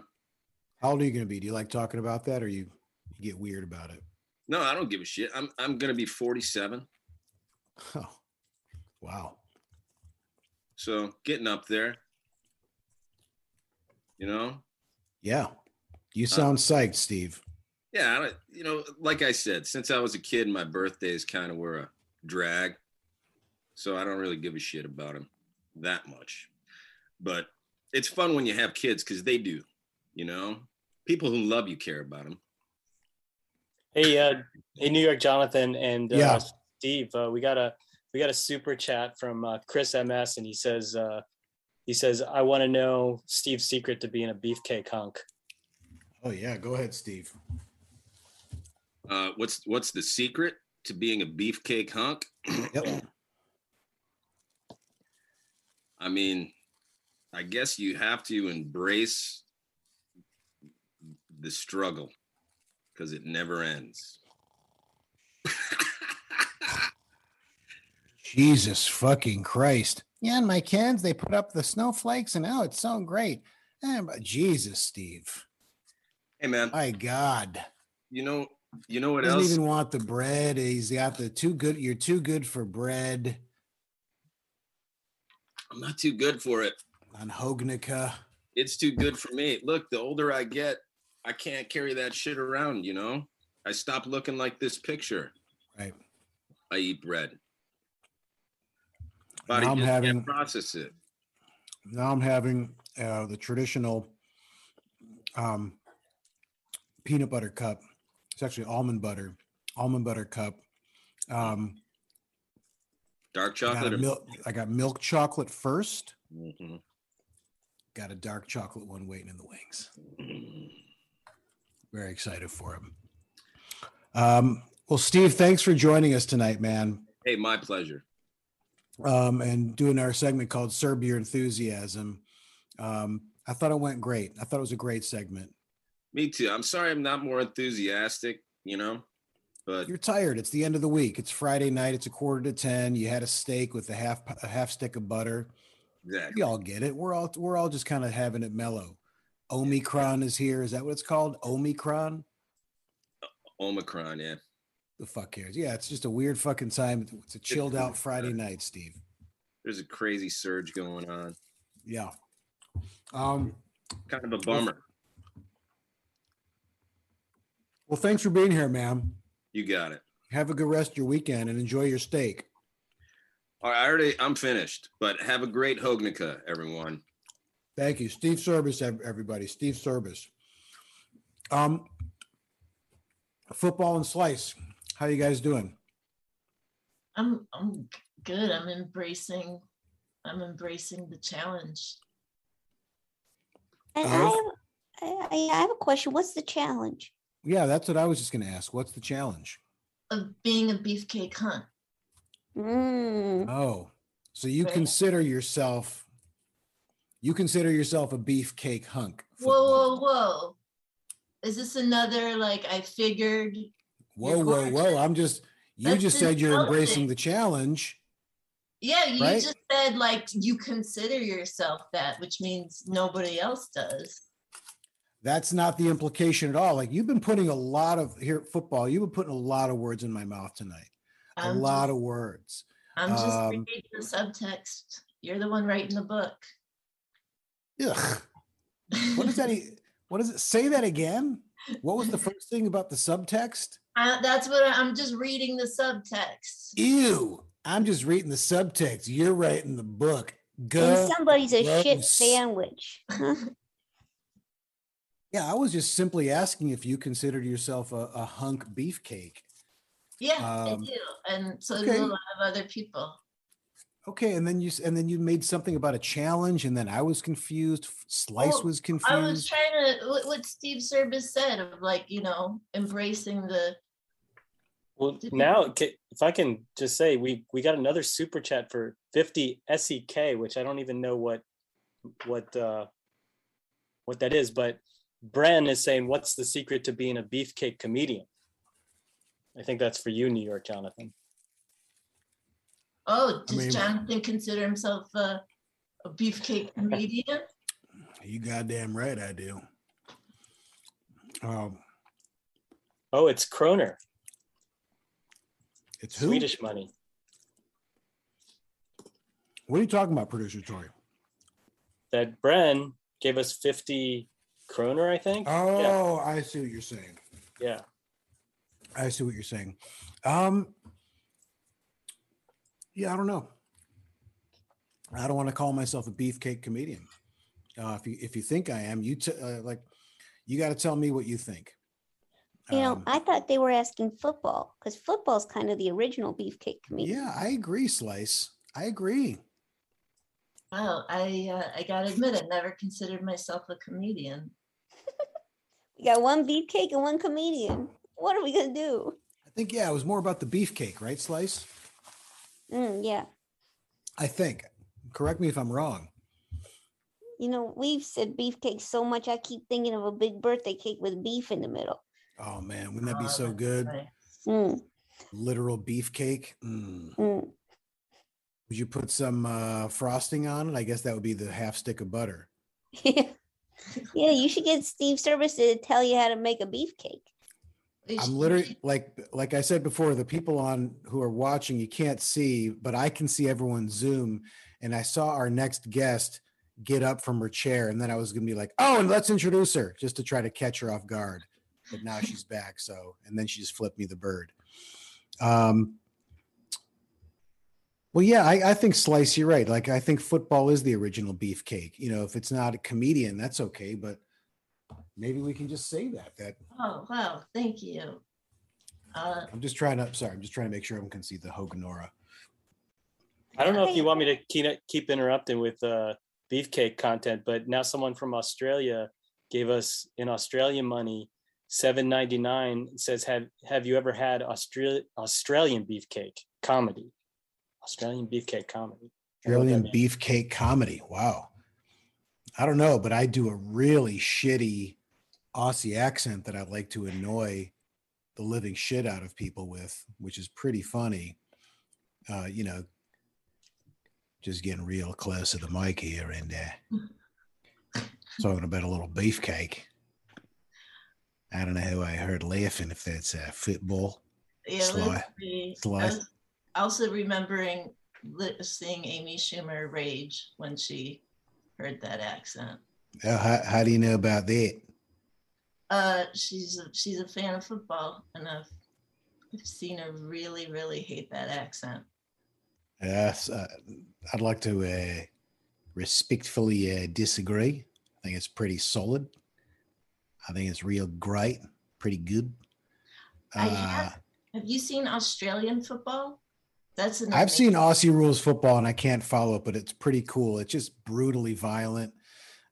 How old are you going to be? Do you like talking about that, or you you get weird about it? no, I don't give a shit. I'm I'm gonna be 47, <laughs> Oh, wow. so getting up there. You know, Yeah. You Uh, sound psyched, Steve. Yeah, I you know, like I said, since I was a kid, my birthdays kind of were a drag. So I don't really give a shit about them that much. But it's fun when you have kids because they do, you know? People who love you care about them. Hey, uh, hey, New York Jonathan and uh, Yeah. Steve, uh, we got a we got a super chat from uh, Chris MS, and he says uh, he says I want to know Steve's secret to being a beefcake hunk. Oh yeah, go ahead, Steve. Uh, what's what's the secret to being a beefcake hunk? Yep. <clears throat> I mean, I guess you have to embrace the struggle because it never ends. Jesus fucking Christ. Yeah, and my kids, they put up the snowflakes and oh, it's so great. Eh, but Jesus, Steve. Hey man, My God. you know, you know what Doesn't else? even want the bread. He's got the too good. You're too good for bread I'm not too good for it. on Hognica. It's too good for me. Look, the older I get, I can't carry that shit around, you know? I stop looking like this picture. Right. I eat bread. Body Now I'm having process it. now I'm having uh, the traditional um, peanut butter cup. It's actually almond butter, almond butter cup. Um, Dark I got, chocolate. milk, I got milk chocolate first. Mhm. Got a dark chocolate one waiting in the wings. <clears throat> Very excited for him. Um, well, Steve, thanks for joining us tonight, man. Hey, my pleasure. um, and doing our segment called Serb Your Enthusiasm. Um, I thought it went great. I thought it was a great segment. Me too. I'm sorry I'm not more enthusiastic, you know, but You're tired. It's the end of the week. It's Friday night. It's a quarter to ten. You had a steak with a half a half stick of butter. exactly. We all get it. We're all we're all just kind of having it mellow. Omicron is here. Is that what it's called? Omicron? Omicron, yeah. The fuck cares? Yeah, it's just a weird fucking time. It's a chilled out Friday night, Steve. There's a crazy surge going on. Yeah. Um, Kind of a bummer. well, thanks for being here, ma'am. You got it. Have a good rest of your weekend and enjoy your steak. All right, I already I'm finished, but have a great Hognica, everyone. Thank you, Steve Cirbus, everybody. Steve Cirbus. Um, football and slice. How you guys doing? I'm I'm good. I'm embracing I'm embracing the challenge. And I have, I, I have a question. What's the challenge? Yeah, that's what I was just going to ask. What's the challenge? of being a beefcake hunt. Mm. Oh, so you Right. consider yourself you consider yourself a beefcake hunk. Whoa, whoa, whoa. Is this another like I figured? Whoa, whoa, whoa! I'm just you That's just said you're embracing the challenge. Yeah, you Right? just said like you consider yourself that, which means nobody else does. That's not the implication at all. Like you've been putting a lot of here football. You've been putting a lot of words in my mouth tonight. A I'm lot just- of words. I'm just Um, reading the subtext. You're the one writing the book. Ugh. What does that? <laughs> e- What does it say? That again? What was the first thing about the subtext? I, that's what I, I'm just reading the subtext. Ew! I'm just reading the subtext. You're writing the book. And somebody's a shit sandwich. <laughs> Yeah, I was just simply asking if you considered yourself a, a hunk beefcake. Yeah, Um, I do, and so okay. do a lot of other people. Okay, and then you and then you made something about a challenge, and then I was confused. Slice Well, was confused. I was trying to what, what Steve Cirbus said of like you know embracing the Well, now if I can just say, we we got another super chat for 50 SEK, which I don't even know what what uh what that is, but Bren is saying, "What's the secret to being a beefcake comedian?" I think that's for you, New York, Jonathan. Oh I does mean- Jonathan consider himself a, a beefcake <laughs> comedian? You goddamn right, I do. Um, Oh, it's Kroner, it's who? Swedish money. What are you talking about, producer Tori? That Bren gave us 50 Kroner, I think. Oh, I see what you're saying. yeah. I see what you're saying. Um, yeah, I don't know. I don't want to call myself a beefcake comedian. Uh, if you if you think I am, you t- uh, like you got to tell me what you think. You know, Um, I thought they were asking football because football's kind of the original beefcake comedian. yeah, I agree, Slice. I agree. Wow, I uh, I gotta admit I never considered myself a comedian. <laughs> We got one beefcake and one comedian. What are we gonna do? I think yeah, it was more about the beefcake, right, Slice? Mm, yeah. I think. Correct me if I'm wrong. You know, we've said beefcake so much. I keep thinking of a big birthday cake with beef in the middle. Oh man, wouldn't that be so good? nice. Mm, Literal beefcake. Mm. mm. Would you put some uh, frosting on it? I guess that would be the half stick of butter. <laughs> yeah, you should get Steve Cirbus to tell you how to make a beefcake. I'm literally like like I said before, the people on who are watching, you can't see, but I can see everyone Zoom. And I saw our next guest get up from her chair, and then I was gonna be like, "Oh, and let's introduce her," just to try to catch her off guard. But now she's back, so and then she just flipped me the bird. Um. Well, yeah, I, I think Slice, you're right. Like, I think football is the original beefcake. You know, if it's not a comedian, that's okay. But maybe we can just say that. That Oh, wow, thank you. Uh, I'm just trying to. Sorry, I'm just trying to make sure everyone can see the Hoganora. I don't know if you want me to keep keep interrupting with uh, beefcake content, but now someone from Australia gave us in Australian money seven ninety nine. Says have have you ever had Australia Australian beefcake comedy? Australian beefcake comedy. I don't know what Australian means. beefcake comedy. Wow. I don't know, but I do a really shitty Aussie accent that I like to annoy the living shit out of people with, which is pretty funny. Uh, you know, just getting real close to the mic here and uh, <laughs> talking about a little beefcake. I don't know who I heard laughing if that's uh, football. yeah, Sly. let's see. I Sly. was also remembering seeing Amy Schumer rage when she heard that accent. Oh, how, how do you know about that? Uh, she's a, she's a fan of football, and I've, I've seen her really, really hate that accent. Yes, uh, I'd like to uh, respectfully uh, disagree. I think it's pretty solid. I think it's real great, pretty good. I Uh, have, have you seen Australian football? That's an I've seen Aussie rules football and I can't follow it, but it's pretty cool. It's just brutally violent.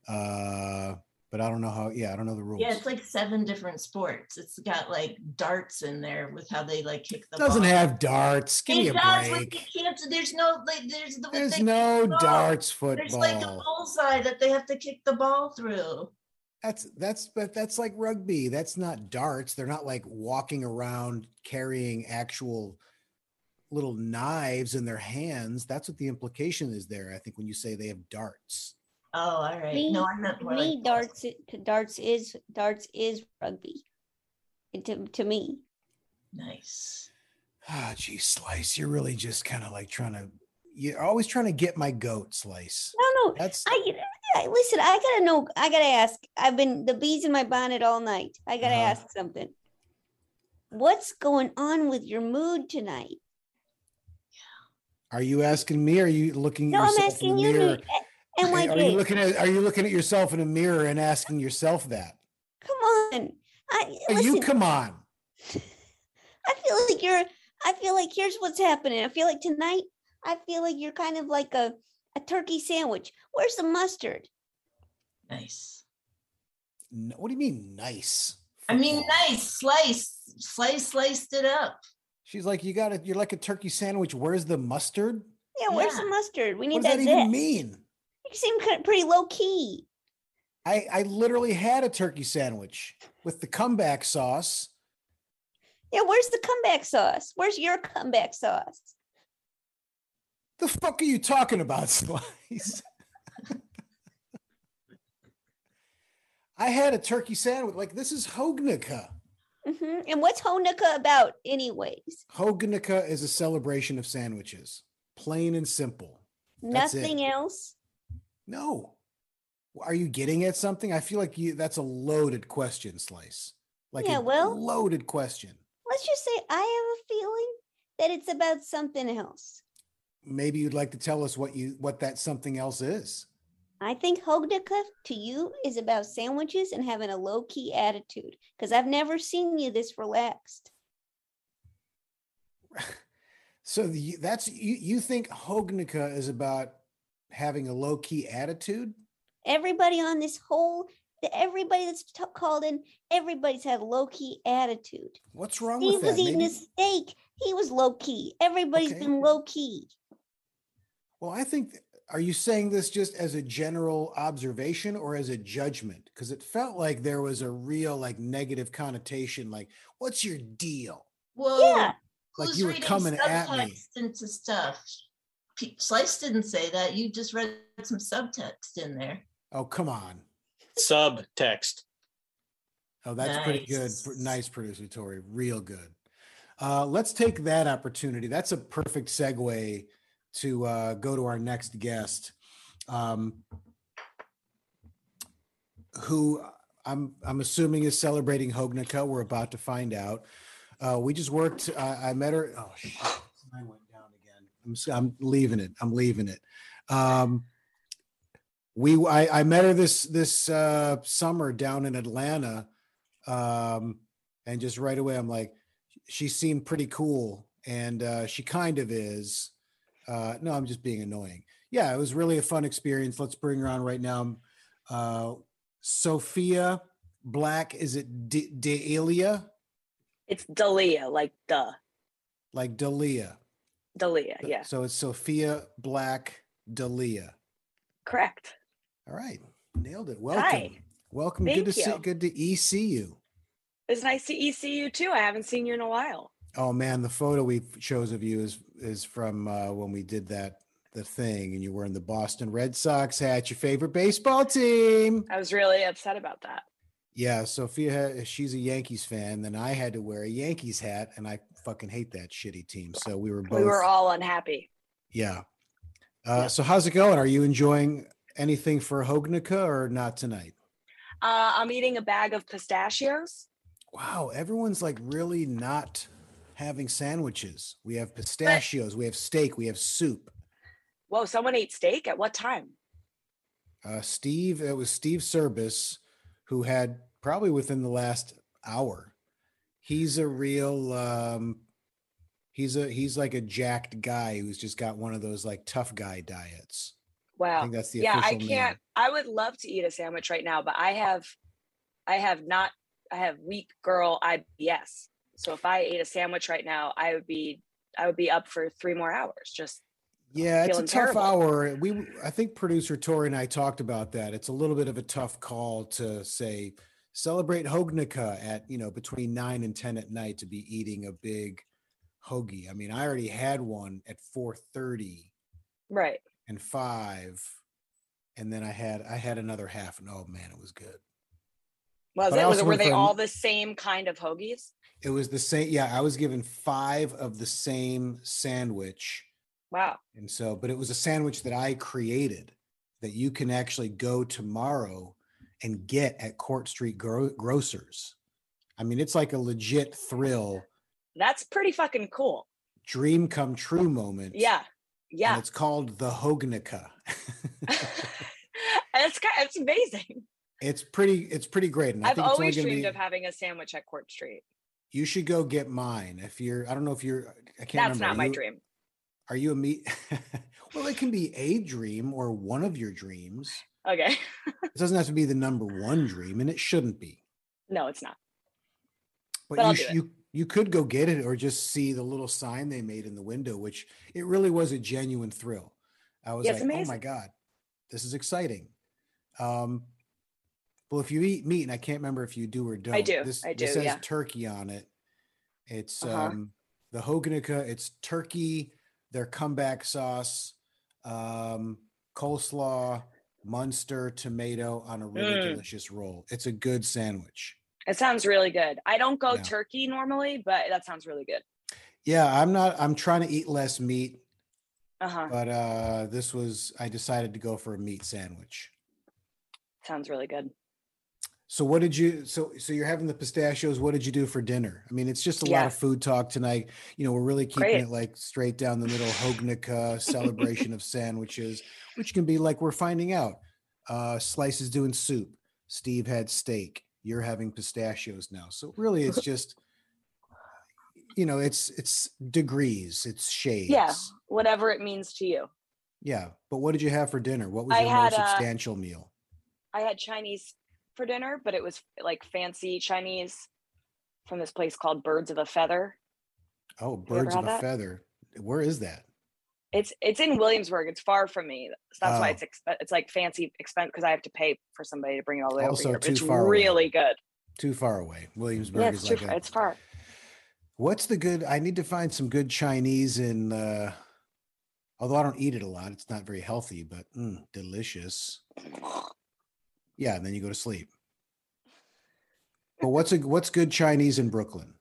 Uh, but I don't know how. Yeah, I don't know the rules. Yeah, it's like seven different sports. It's got like darts in there with how they like kick the doesn't ball. have darts. Give me a does, break. can't. There's no like. There's the. There's no kick the ball. darts There's like a football. bullseye that they have to kick the ball through. That's that's but that's like rugby. That's not darts. They're not like walking around carrying actual little knives in their hands. That's what the implication is there. I think when you say they have darts. Oh, all right. Me, no, I meant to more me like darts darts is darts is rugby. To, to me. nice. Ah, gee, Slice, you're really just kind of like trying to. You're always trying to get my goat, Slice. No, no. That's I, I listen, I gotta know, I gotta ask. I've been the bees in my bonnet all night. I gotta Uh-huh. ask something. What's going on with your mood tonight? Are you asking me? Or are you looking No, I'm asking in the you. Mirror? Nick. And Are like, are you looking at Are you looking at yourself in a mirror and asking yourself that? come on. I Are listen, you come on? I feel like you're I feel like here's what's happening. I feel like tonight, I feel like you're kind of like a, a turkey sandwich. Where's the mustard? Nice. N- What do you mean nice? I mean, football? nice slice, slice, sliced it up. She's like, you got it. You're like a turkey sandwich. Where's the mustard? Yeah, where's the mustard? We need What need does that, that even zit. mean? You seem kind of pretty low key. I, I literally had a turkey sandwich with the comeback sauce. Yeah, where's the comeback sauce? Where's your comeback sauce? The fuck are you talking about, <laughs> Slice? I had a turkey sandwich. Like this is Hognica. hmm And what's Honukkah about, anyways? Hognica is a celebration of sandwiches, plain and simple. Nothing else. No. Are you getting at something? I feel like you that's a loaded question, Slice. Like Yeah, a well- loaded question. Let's just say I have a feeling that it's about something else. Maybe you'd like to tell us what you what that something else is. I think Hognaka to you is about sandwiches and having a low key attitude because I've never seen you this relaxed. <laughs> So the, that's you you think Hognica is about having a low key attitude? Everybody on this whole, everybody that's t- called in, everybody's had a low key attitude. What's wrong Steve with that? He was eating Maybe- a steak. He was low key. Everybody's Okay. been low key. Well, I think are you saying this just as a general observation or as a judgment? Because it felt like there was a real like negative connotation. Like, what's your deal? Well, Yeah. Like who's you were reading coming at me. into stuff? Pe- Slice didn't say that. You just read some subtext in there. Oh, come on. Subtext. Oh, that's pretty good. Nice. Producer Tori, real good. Uh, let's take that opportunity. That's a perfect segue to uh, go to our next guest, um, who I'm I'm assuming is celebrating Hognaka. We're about to find out. Uh, we just worked. I I met her. Oh shit! Mine went down again. I'm leaving it. I'm leaving it. Um, we I, I met her this this uh, summer down in Atlanta, um, and just right away I'm like, she seemed pretty cool, and uh, she kind of is. Uh, no, I'm just being annoying. Yeah, it was really a fun experience. Let's bring her on right now. Uh, Sophia Black, is it Delia? It's Dalia, like duh. Like Dalia. Dalia, yeah. So it's Sophia Black Dalia. Correct. All right, nailed it. Welcome. Hi. Welcome. Thank good to see. you. Good to EC you. It's nice to EC you too. I haven't seen you in a while. Oh man, the photo we chose of you is is from uh, when we did that the thing, and you're wearing the Boston Red Sox hat, your favorite baseball team. I was really upset about that. Yeah, Sophia, she's a Yankees fan. Then I had to wear a Yankees hat, and I fucking hate that shitty team. So we were both. We were all unhappy. yeah. Uh, So how's it going? Are you enjoying anything for Hognica or not tonight? Uh, I'm eating a bag of pistachios. Wow, everyone's like really not having sandwiches. We have pistachios, we have steak, we have soup. Whoa, someone ate steak at what time? Uh, Steve, it was Steve Cirbus who had probably within the last hour. He's a real um he's a he's like a jacked guy who's just got one of those like tough guy diets. Wow. I think that's the yeah, I can't. name. I would love to eat a sandwich right now, but I have, I have not. I have weak girl IBS. So if I ate a sandwich right now, I would be, I would be up for three more hours. Just Yeah, it's a tough terrible. hour. We I think producer Tori and I talked about that. It's a little bit of a tough call to say celebrate Hognica at, you know, between 9 and 10 at night to be eating a big hoagie. I mean, I already had one at 4:30 right. and 5 and then I had I had another half and oh man, it was good. Was But it? Was it? Were they a- all the same kind of hoagies? It was the same yeah, I was given 5 of the same sandwich. Wow. And so, but it was a sandwich that I created that you can actually go tomorrow and get at Court Street Gro- Grocers. I mean, it's like a legit thrill, That's pretty fucking cool. dream come true moment. Yeah. And Yeah. it's called the Hognica. <laughs> it's it's amazing. It's pretty, it's pretty great. And I I've think always dreamed be, of having a sandwich at Court Street. you should go get mine. If you're, I don't know if you're, I can't That's remember. not Are my you- dream. Are you a meat? <laughs> well, it can be a dream or one of your dreams. Okay. <laughs> It doesn't have to be the number one dream, and it shouldn't be. No, it's not. But, But you, sh- you you could go get it or just see the little sign they made in the window, which it really was a genuine thrill. I was Yeah, like, oh my god, this is exciting. Um, well, if you eat meat, and I can't remember if you do or don't. I do, This, I This do, has yeah. turkey on it. It's Uh-huh. um, the Hoganica. It's turkey, their comeback sauce, um, coleslaw, Munster tomato on a really Mm. delicious roll. It's a good sandwich. It sounds really good. I don't go Yeah. turkey normally, but that sounds really good. Yeah, I'm not. I'm trying to eat less meat, Uh huh. but uh, this was. I decided to go for a meat sandwich. Sounds really good. So what did you? So so you're having the pistachios. What did you do for dinner? I mean, it's just a lot of food talk tonight. You know, we're really keeping Great. it like straight down the middle. Hognica celebration of <laughs> sandwiches, which can be like we're finding out. Uh, Slice is doing soup. Steve had steak. You're having pistachios now. So really, it's <laughs> just. You know, it's it's degrees. It's shades. Yeah, whatever it means to you. Yeah, but what did you have for dinner? What was I your had, most uh, substantial meal? I had Chinese for dinner, but it was like fancy Chinese from this place called Birds of a Feather. Oh, birds of a that? feather. Where is that? It's it's in Williamsburg. It's far from me. So that's why Oh. it's exp- it's like fancy expense because I have to pay for somebody to bring it all the way Also over here. Too it's far away. really good. Too far away. Williamsburg Yeah, is like far. a, It's far. What's the good? I need to find some good Chinese in. Uh, although I don't eat it a lot, it's not very healthy, but mm, delicious. Yeah, and then you go to sleep. But what's a what's good Chinese in Brooklyn?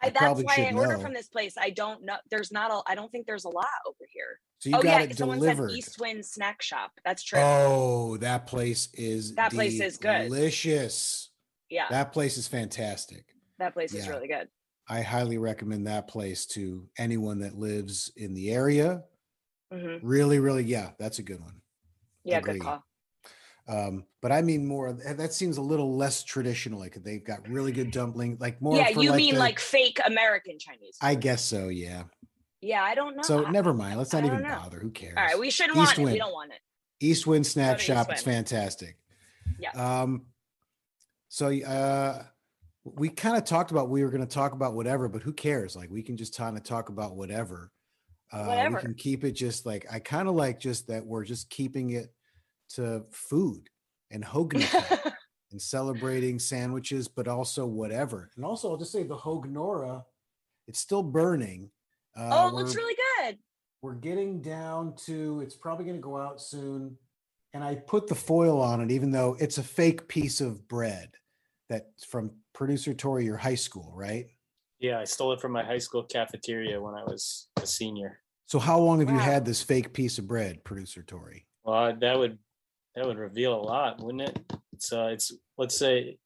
I, that's why I order know. from this place. I don't know. There's not a. I don't think there's a lot over here. So you oh got yeah, it someone delivered. said East Wind Snack Shop. That's true. Oh, that place is That place is good. Delicious. yeah, that, place is fantastic. That place is really good. I highly recommend that place to anyone that lives in the area. hmm Really, really, yeah, that's a good one. Yeah, Agree. good call. Um, but I mean more that seems a little less traditional. Like they've got really good <sighs> dumpling, like more. yeah, you mean the- like fake American Chinese? I guess so. Yeah. yeah, I don't know. So never mind. Let's not even know. bother. Who cares? All right, we shouldn't East want it. Wind. We don't want it. East Wind Snack Shop. It's fantastic. Yeah. Um, so uh, we kind of talked about we were going to talk about whatever, but who cares? Like we can just kind of talk about whatever. Uh, Whatever. We can keep it just like I kind of like just that we're just keeping it to food and Hognora <laughs> and celebrating sandwiches, but also whatever. And also, I'll just say the Hognora, it's still burning. Uh, oh, it looks really good. we're getting down to it's probably going to go out soon and i put the foil on it even though it's a fake piece of bread that's from producer tori your high school right Yeah, I stole it from my high school cafeteria when I was a senior. so how long have you had this fake piece of bread producer tori Well, that would that would reveal a lot, wouldn't it? It's uh, it's let's say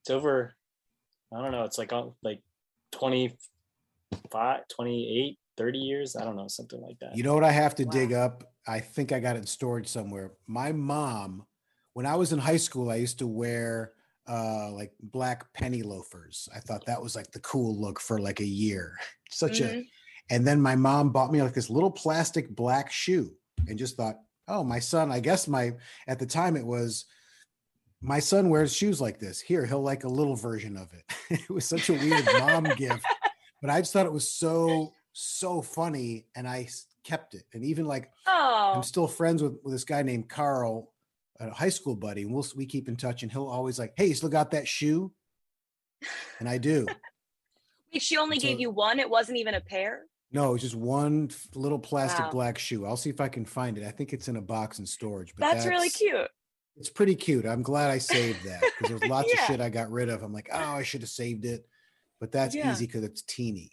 it's over. I don't know. It's like uh, like 25, 28, 30 years. I don't know, something like that. you know what i have to Wow. dig up i think i got it stored somewhere my mom when i was in high school i used to wear uh like black penny loafers i thought that was like the cool look for like a year <laughs> such a Mhm. And then my mom bought me like this little plastic black shoe and just thought, oh, my son, I guess my, at the time it was, my son wears shoes like this. Here, he'll like a little version of it. <laughs> it was such a weird mom <laughs> gift, but I just thought it was so, so funny. And I kept it. And even like, Oh, I'm still friends with, with this guy named Carl, a high school buddy. And we'll, we keep in touch and he'll always like, hey, you still got that shoe? And I do. <laughs> wait, she only so- gave you one. It wasn't even a pair. No, it's just one little plastic Wow. black shoe. I'll see if I can find it. I think it's in a box in storage. But That's, really cute. It's pretty cute. I'm glad I saved that because there's <laughs> lots Yeah. of shit I got rid of. I'm like, oh, I should have saved it. But that's Yeah. easy because it's teeny.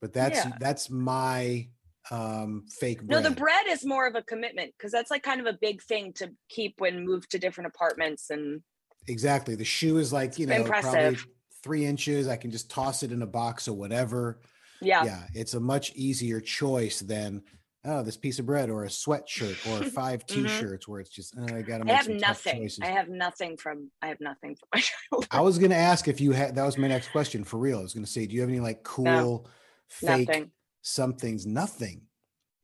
But that's Yeah. that's my um fake No, the bread is more of a commitment because that's like kind of a big thing to keep when moved to different apartments and exactly. The shoe is like, you know, probably three inches. I can just toss it in a box or whatever. Yeah. yeah, it's a much easier choice than oh, this piece of bread or a sweatshirt or <laughs> five Mhm. t-shirts where it's just oh, I gotta I make have nothing. choices. I have nothing from I have nothing from my <laughs> childhood. I was gonna ask if you had that was my next question for real. I was gonna say, do you have any like cool fake Nothing. somethings? Nothing.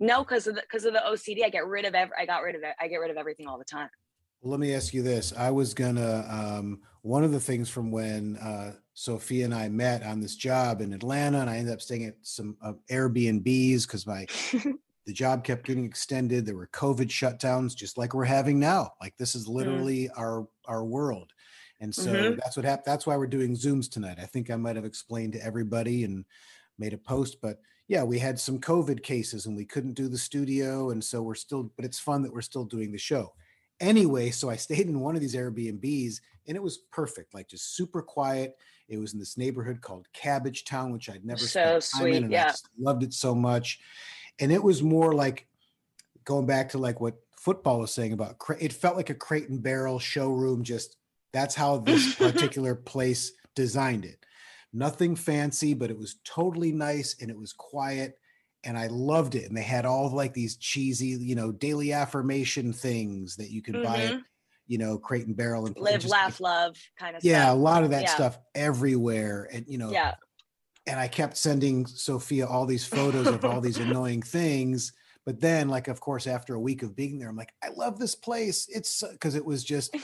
No, because of the because of the OCD, I get rid of every I got rid of it. I get rid of everything all the time. Well, let me ask you this. I was gonna um one of the things from when uh Sophia and I met on this job in Atlanta, and I ended up staying at some uh, Airbnbs because my <laughs> the job kept getting extended. There were COVID shutdowns, just like we're having now. Like this is literally our our world, and so Mhm. that's what happened. That's why we're doing Zooms tonight. I think I might have explained to everybody and made a post, but yeah, we had some COVID cases and we couldn't do the studio, and so we're still. But it's fun that we're still doing the show. Anyway, so I stayed in one of these Airbnbs, and it was perfect. Like just super quiet. It was in this neighborhood called Cabbagetown, which I'd never So in, sweet, and I yeah. just loved it so much and it was more like going back to like what football was saying about it felt like a crate and barrel showroom just that's how this <laughs> particular place designed it nothing fancy but it was totally nice and it was quiet and i loved it and they had all like these cheesy you know daily affirmation things that you can buy at you know crate and barrel and Live, just, laugh, love, kind of stuff. yeah a lot of that Yeah. stuff everywhere and you know Yeah. and I kept sending Sophia all these photos of all these <laughs> annoying things. But then, like, of course, after a week of being there, I'm like, I love this place. It's because it was just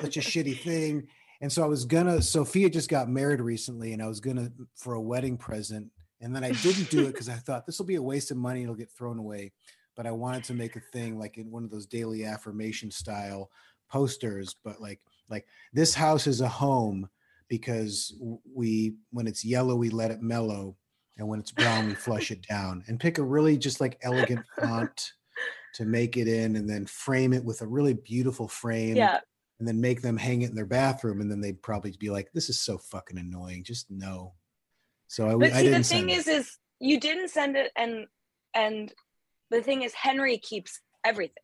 such a shitty thing. And so I was gonna, Sophia just got married recently, and I was gonna, for a wedding present, And then I didn't do it because I thought this will be a waste of money. It'll get thrown away. But I wanted to make a thing like in one of those daily affirmation style posters, but like like this house is a home because we when it's yellow we let it mellow and when it's brown we flush it down and pick a really just like elegant font to make it in and then frame it with a really beautiful frame Yeah. and then make them hang it in their bathroom and then they'd probably be like this is so fucking annoying just no so i, But I see, the thing is, it. is, you didn't send it, and and the thing is, Henry keeps everything.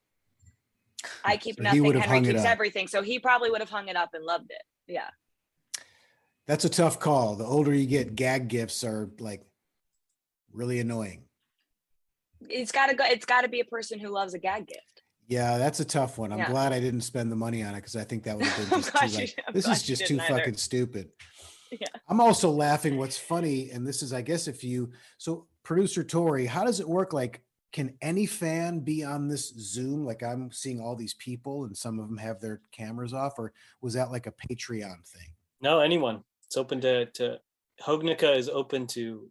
I keep So he nothing. would have Henry hung it keeps up. everything, so he probably would have hung it up and loved it. Yeah. that's a tough call the older you get gag gifts are like really annoying It's gotta go. It's gotta be a person who loves a gag gift. Yeah, that's a tough one. I'm Yeah. glad I didn't spend the money on it because I think that would have been <laughs> just too like this is just too either. fucking stupid. Yeah. I'm also laughing. What's funny, and this is, I guess, if you so producer Tori, how does it work? Like, can any fan be on this Zoom? Like, I'm seeing all these people, and some of them have their cameras off, or was that like a Patreon thing? No, anyone. It's open to to Hognica is open to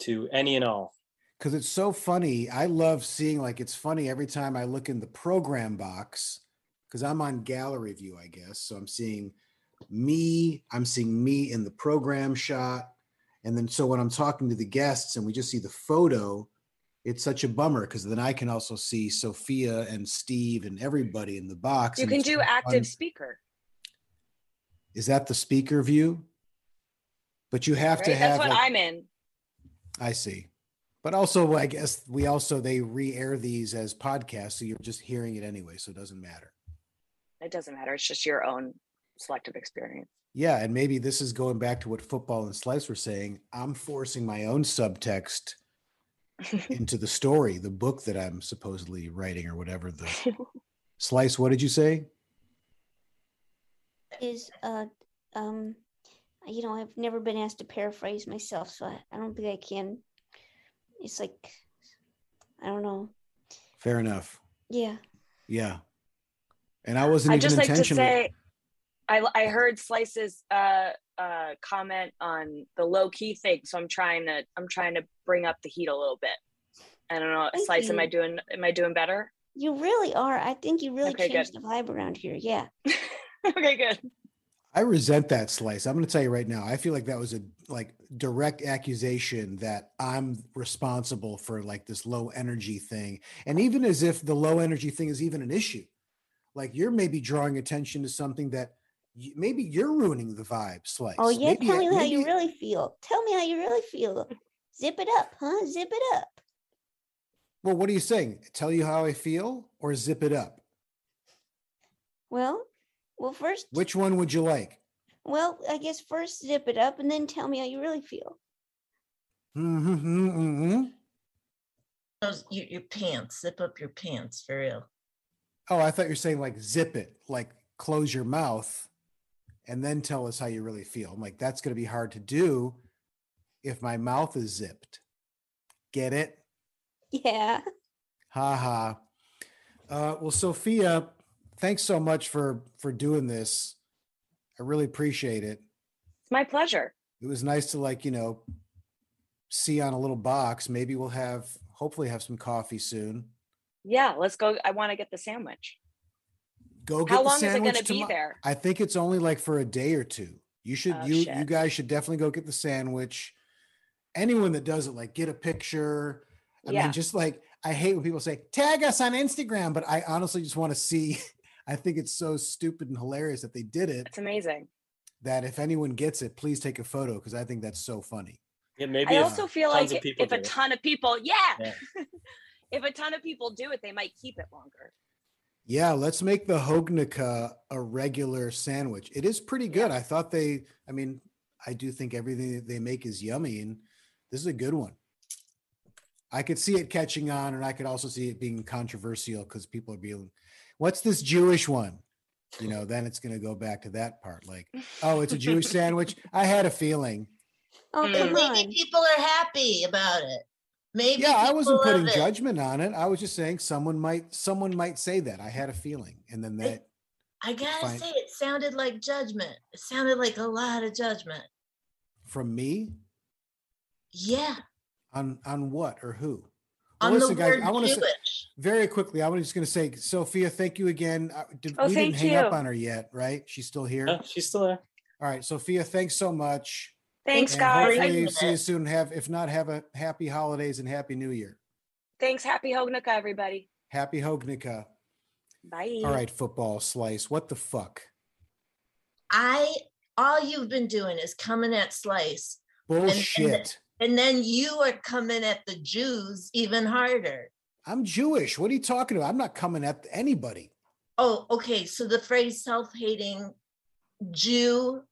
to any and all. because it's so funny. I love seeing like it's funny every time I look in the program box because I'm on gallery view, I guess. So I'm seeing me, I'm seeing me in the program shot. And then so when I'm talking to the guests and we just see the photo, it's such a bummer because then I can also see Sophia and Steve and everybody in the box. You can do so fun. active speaker. Is that the speaker view? But you have to have That's what like- I'm in. I see. But also, I guess we also they re-air these as podcasts, so you're just hearing it anyway, so it doesn't matter. It doesn't matter. It's just your own selective experience. Yeah, and maybe this is going back to what football and slice were saying. I'm forcing my own subtext <laughs> into the story, the book that I'm supposedly writing, or whatever. The <laughs> slice. What did you say? is uh um you know i've never been asked to paraphrase myself so i, I don't think i can it's like i don't know Fair enough. yeah Yeah, and I wasn't I even just like to intentional. say, I I heard Slice's uh uh comment on the low key thing, so I'm trying to I'm trying to bring up the heat a little bit. I don't know, Thank Slice, am I doing am I doing better? you really are i think you really Okay, changed good. the vibe around here yeah <laughs> okay, good. I resent that slice. I'm going to tell you right now. I feel like that was a like direct accusation that I'm responsible for like this low energy thing. And even as if the low energy thing is even an issue. Like you're maybe drawing attention to something that y- maybe you're ruining the vibe slice. oh yeah Maybe tell it- me how you really feel tell me how you really feel zip it up huh zip it up Well, what are you saying? Tell you how I feel or zip it up? well well first Which one would you like? well i guess first zip it up and then tell me how you really feel Mm-hmm. Those, your, your pants, zip up your pants for real. Oh, I thought you're saying like zip it, like close your mouth and then tell us how you really feel. I'm like, that's going to be hard to do if my mouth is zipped. Get it? yeah Ha ha. Uh, well, Sophia, thanks so much for for doing this. I really appreciate it. It's my pleasure. It was nice to like, you know, see on a little box. Maybe we'll have hopefully have some coffee soon. Yeah, let's go. I want to get the sandwich. Go get How the long is it gonna be there? I think it's only like for a day or two. You should Oh, you you guys should definitely go get the sandwich. Anyone that does it, like get a picture. I Yeah. mean, just like I hate when people say tag us on Instagram, but I honestly just want to see. <laughs> I think it's so stupid and hilarious that they did it. It's amazing. That if anyone gets it, please take a photo because I think that's so funny. Yeah, maybe I also feel like if a do it. ton of people, yeah, Yeah. <laughs> if a ton of people do it, they might keep it longer. Yeah, let's make the Hognica a regular sandwich. It is pretty good. I thought they, I mean, I do think everything that they make is yummy, and this is a good one. I could see it catching on, and I could also see it being controversial because people are being, what's this Jewish one? You know, then it's going to go back to that part like, oh, it's a Jewish <laughs> sandwich. I had a feeling. oh And come maybe on people are happy about it. Maybe Yeah, I wasn't putting judgment on it. I was just saying someone might, someone might say that. I had a feeling, and then that I gotta Fine. say, it sounded like judgment. It sounded like a lot of judgment. from me, Yeah, On on what or who? On the word want to say very quickly. I was just going to say, Sophia, thank you again. Uh, Did, Oh, we didn't thank hang up on her yet, right? She's still here. Yeah, she's still there. All right, Sophia, thanks so much. Thanks, And guys. Hopefully, see you soon. Have if not, have a happy holidays and happy New Year. Thanks. Happy Hognuka, everybody. Happy Hognika. Bye. All right, football slice. What the fuck? I all you've been doing is coming at Slice. and- and- Bullshit. And, then you are coming at the Jews even harder. I'm Jewish. What are you talking about? I'm not coming at anybody. Oh, okay. So the phrase self-hating Jew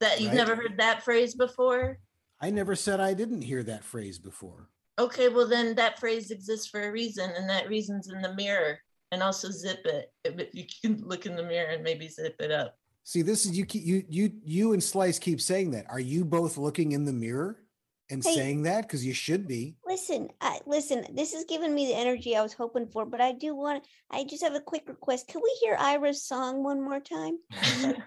that you've Right. never heard that phrase before? I never said I didn't hear that phrase before. Okay, well then that phrase exists for a reason, and that reason's in the mirror. And also zip it. If you can look in the mirror and maybe zip it up. See, this is you. keep- You you you and Slice keep saying that. Are you both looking in the mirror and Hey. saying that? Because you should be. Listen, I, listen. This is giving me the energy I was hoping for, but I do want. I just have a quick request. Can we hear Ira's song one more time? <laughs>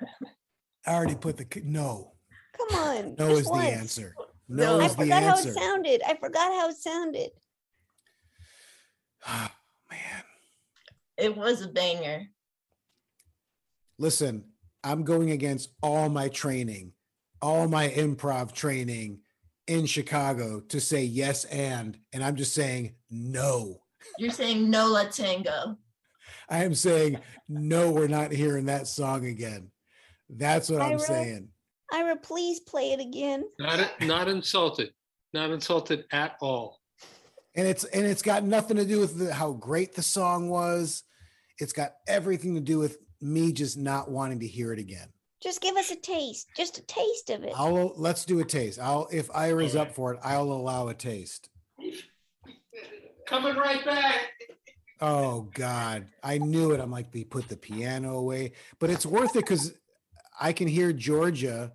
I already put the no. Come on. No just is the answer. No, I is the answer. I forgot how answer. it sounded. I forgot how it sounded. <sighs> Oh, man. It was a banger. Listen, I'm going against all my training, all my improv training in Chicago to say yes and, and I'm just saying no. You're saying no la tengo. I am saying no. We're not hearing that song again. That's what I'm saying. Ira, please play it again. Not not insulted. Not insulted at all. and it's and it's got nothing to do with the, how great the song was it's got everything to do with me just not wanting to hear it again Just give us a taste. Just a taste of it. i'll let's do a taste i'll if ira's up for it i'll allow a taste Coming right back. oh god i knew it i'm like they put the piano away but it's worth it because i can hear georgia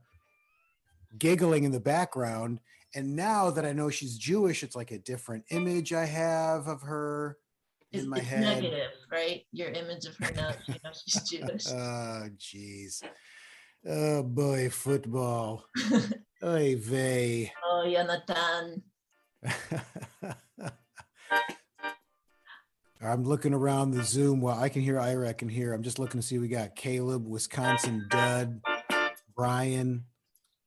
giggling in the background and now that i know she's jewish it's like a different image i have of her It's, in my it's head negative, right? Your image of her now, you know, she's Jewish. <laughs> Oh, jeez. Oh boy, football. <laughs> Oy vey. oh, Jonathan. <laughs> I'm looking around the Zoom. Well, I can hear Ira. I can hear. I'm just looking to see. We got Caleb, Wisconsin Dud, Brian,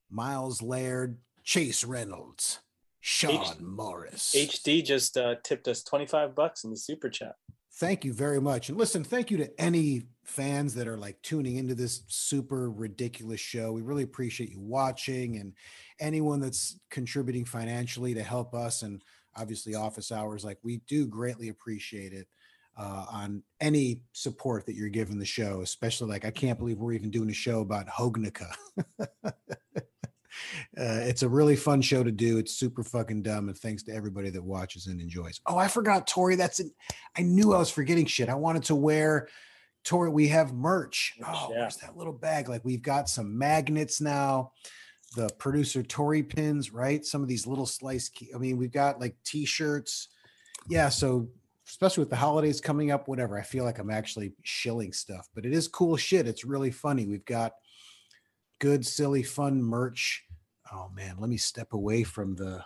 Miles Laird, Chase Reynolds, Sean H- Morris. HD just uh, tipped us 25 bucks in the super chat. Thank you very much. And listen, thank you to any fans that are like tuning into this super ridiculous show. We really appreciate you watching and anyone that's contributing financially to help us and obviously office hours. Like we do greatly appreciate it uh, on any support that you're giving the show, especially like I can't believe we're even doing a show about Hognica. <laughs> Uh, it's a really fun show to do. It's super fucking dumb, and thanks to everybody that watches and enjoys. Oh, I forgot, Tori. That's it. I knew I was forgetting shit. I wanted to wear Tori. We have merch. Oh, yeah. where's that little bag? Like we've got some magnets now. The producer Tori pins, right? Some of these little slice. Key, I mean, we've got like t-shirts. Yeah, so especially with the holidays coming up, whatever. I feel like I'm actually shilling stuff, but it is cool shit. It's really funny. We've got good, silly, fun merch. Oh man, let me step away from the.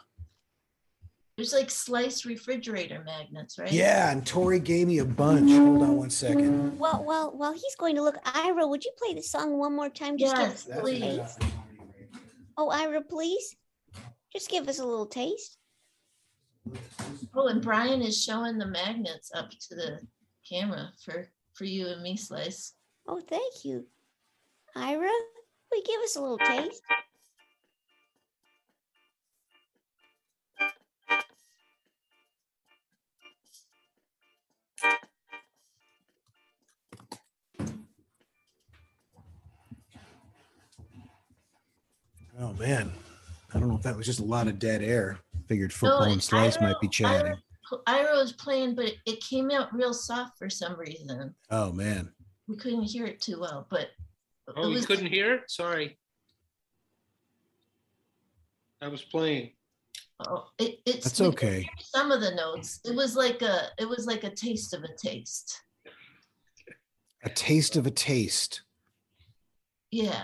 There's like sliced refrigerator magnets, right? Yeah, and Tori gave me a bunch. Hold on one second. Well, well, while he's going to look, Ira, would you play the song one more time? Just give Yes, us please. Oh, Ira, please. Just give us a little taste. Oh, and Brian is showing the magnets up to the camera for for you and me, Slice. Oh, thank you. Ira, will you give us a little taste? Oh man, I don't know if that was just a lot of dead air. Figured No, football and slice Ira- might be chatting. Ira was playing, but it, it came out real soft for some reason. Oh man, We couldn't hear it too well, but Oh, it you couldn't hear? it? Sorry. I was playing. oh, it, it's that's okay. Some of the notes, it was like a it was like a taste of a taste. A taste of a taste. Yeah,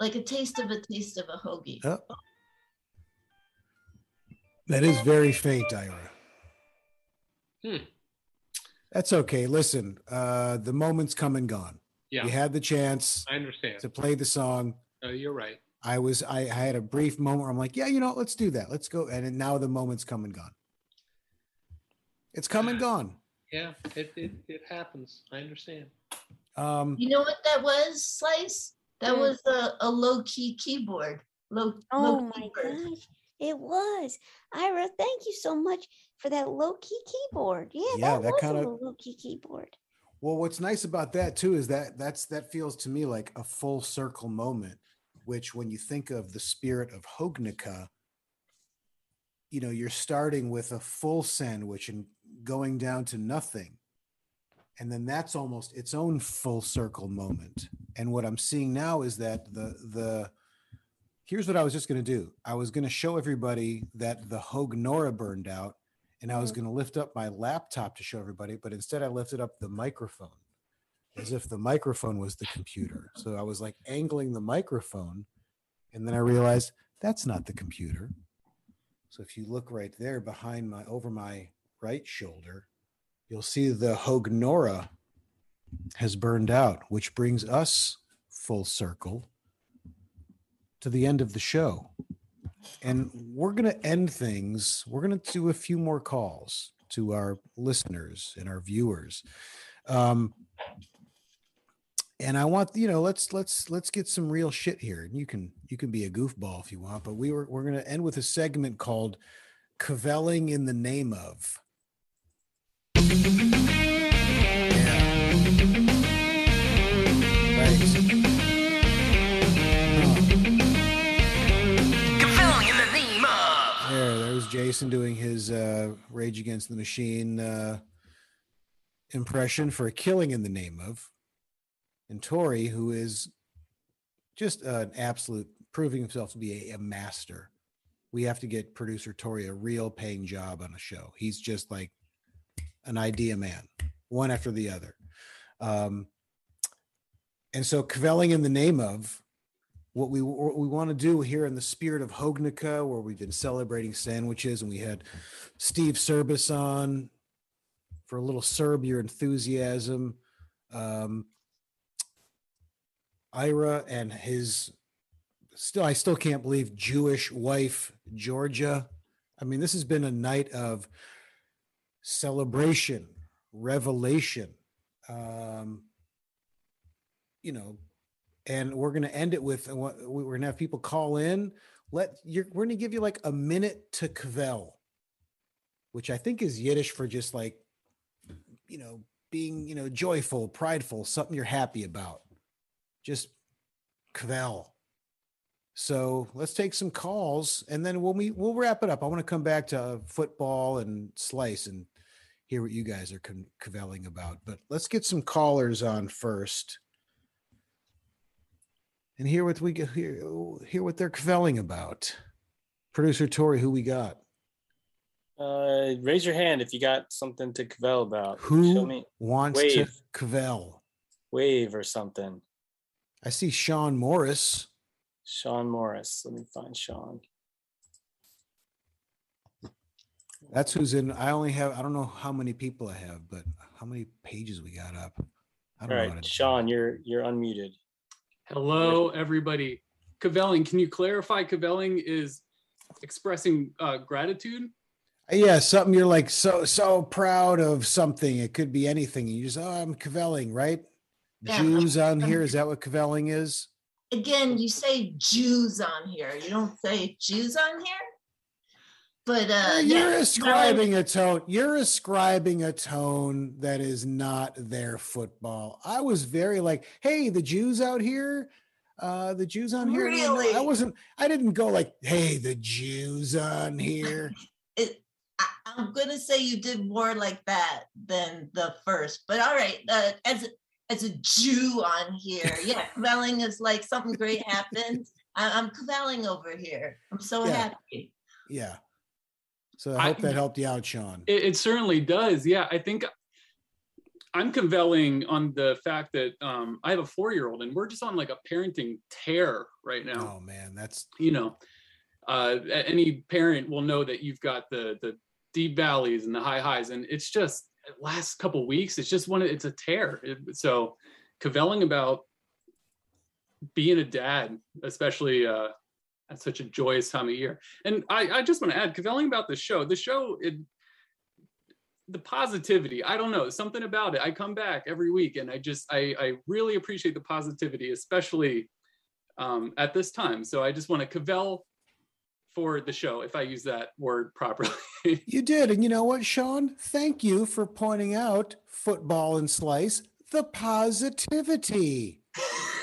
like a taste of a taste of a hoagie. Oh. That is very faint, Ira. Hmm. That's okay. Listen, uh, the moment's come and gone. Yeah. You had the chance I understand. to play the song. No, you're right. I was I, I had a brief moment where I'm like, yeah, you know, let's do that. Let's go. And now the moment's come and gone. It's come and gone. Yeah, it, it, it happens. I understand. Um, You know what that was, Slice? That Mm. was a, a low key keyboard. Low, Oh low my keyboard. gosh, it was. Ira, thank you so much for that low key keyboard. Yeah, Yeah, that, that was kinda- low key keyboard. Well, what's nice about that too is that that's that feels to me like a full circle moment, which when you think of the spirit of Hognica, you know, you're starting with a full sandwich and going down to nothing. And then that's almost its own full circle moment. And what I'm seeing now is that the the here's what I was just going to do. I was going to show everybody that the Hognora burned out and I was mm-hmm. going to lift up my laptop to show everybody, but instead I lifted up the microphone as if the microphone was the computer. So I was like angling the microphone, and then I realized that's not the computer. So if you look right there behind my over my right shoulder, you'll see the Hognora has burned out, which brings us full circle to the end of the show. And we're going to end things we're going to do a few more calls to our listeners and our viewers. Um and i want you know let's let's let's get some real shit here. And you can you can be a goofball if you want but we were we're going to end with a segment called kvelling in the name of Jason doing his uh, Rage Against the Machine uh, impression for a Killing in the Name of. And Tori, who is just an absolute, proving himself to be a, a master. We have to get producer Tori a real paying job on a show. He's just like an idea man, one after the other. Um, and so, Kvelling in the Name of what we what we want to do here in the spirit of Hognica, where we've been celebrating sandwiches, and we had Steve Service on for a little Serb your enthusiasm. Um, Ira and his still, I still can't believe Jewish wife Georgia. I mean, this has been a night of celebration, revelation. Um, you know, and we're going to end it with we're going to have people call in. Let you're we're going to give you like a minute to kvell, which I think is Yiddish for just like, you know, being you know joyful, prideful, something you're happy about. Just kvell. So let's take some calls, and then when we we'll wrap it up. I want to come back to football and slice and hear what you guys are con- kvelling about. But let's get some callers on first and hear what we get hear, hear what they're kvelling about. Producer Tori, who we got? Uh, raise your hand if you got something to kvell about. Show Who me wants wave, to kvell? wave or something. I see Sean Morris. Sean Morris. Let me find Sean. That's who's in. I only have. I don't know how many people I have, but how many pages we got up? I All don't know. how right, to- Sean, you're you're unmuted. Hello, everybody. Kvelling, can you clarify kvelling is expressing uh, gratitude? Yeah, something you're like so so proud of something. It could be anything. You just oh, I'm kvelling, right? Yeah, Jews on here. Is that what kvelling is? Again, you say Jews on here. You don't say Jews on here. But uh, you're yeah, ascribing a tone. You're ascribing a tone that is not their football. I was very like, hey, the Jews out here, uh, the Jews on here. No, I wasn't. I didn't go like, hey, the Jews on here. <laughs> it, I, I'm gonna say you did more like that than the first. But all right, uh, as as a Jew on here, yeah, <laughs> kvelling is like something great happens. I, I'm kvelling over here. I'm so Yeah. happy. yeah. So I I- hope that helped you out, Sean. It, it certainly does. Yeah, I think I'm kvelling on the fact that um, I have a four year old and we're just on like a parenting tear right now. Oh man, that's you know uh, any parent will know that you've got the the deep valleys and the high highs, and it's just last couple weeks. It's just one. It's a tear. It- so, kvelling about being a dad, especially uh, at such a joyous time of year. And I, I just want to add, kvelling about the show. The show, it, the positivity. I don't know something about it. I come back every week, and I just I I really appreciate the positivity, especially um, at this time. So I just want to kvell for the show, if I use that word properly. <laughs> <laughs> You did. And you know what, Sean? Thank you for pointing out football and slice, the positivity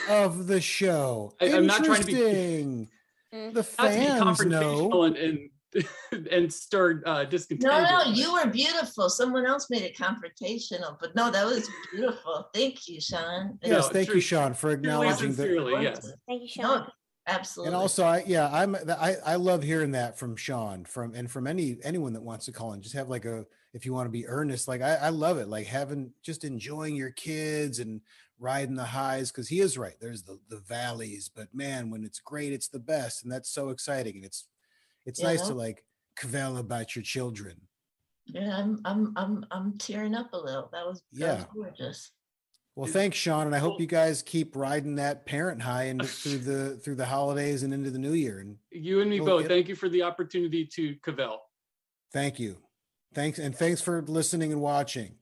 of the show. I- I'm not trying to be- The Not to be confrontational know. and and, <laughs> and stir uh, discontent. No, no, you were beautiful. Someone else made it confrontational, but no, that was beautiful. Thank you, Sean. Yes, And- thank you, Sean, for acknowledging that. Thank you, No, Sean. Absolutely. And also, I yeah, I'm I I love hearing that from Sean, from and from any anyone that wants to call in. Just have like a if you want to be earnest, like I, I love it, like having just enjoying your kids and riding the highs because he is right. There's the the valleys, but man, when it's great, it's the best, and that's so exciting. And it's it's nice to like kvell about your children. Yeah, I'm I'm I'm I'm tearing up a little. That was that was Yeah. gorgeous. Well, thanks, Sean, and I hope you guys keep riding that parent high and through <laughs> the through the holidays and into the new year. And You and me Well, both. it- Thank you for the opportunity to kvell. Thank you. Thanks. And thanks for listening and watching.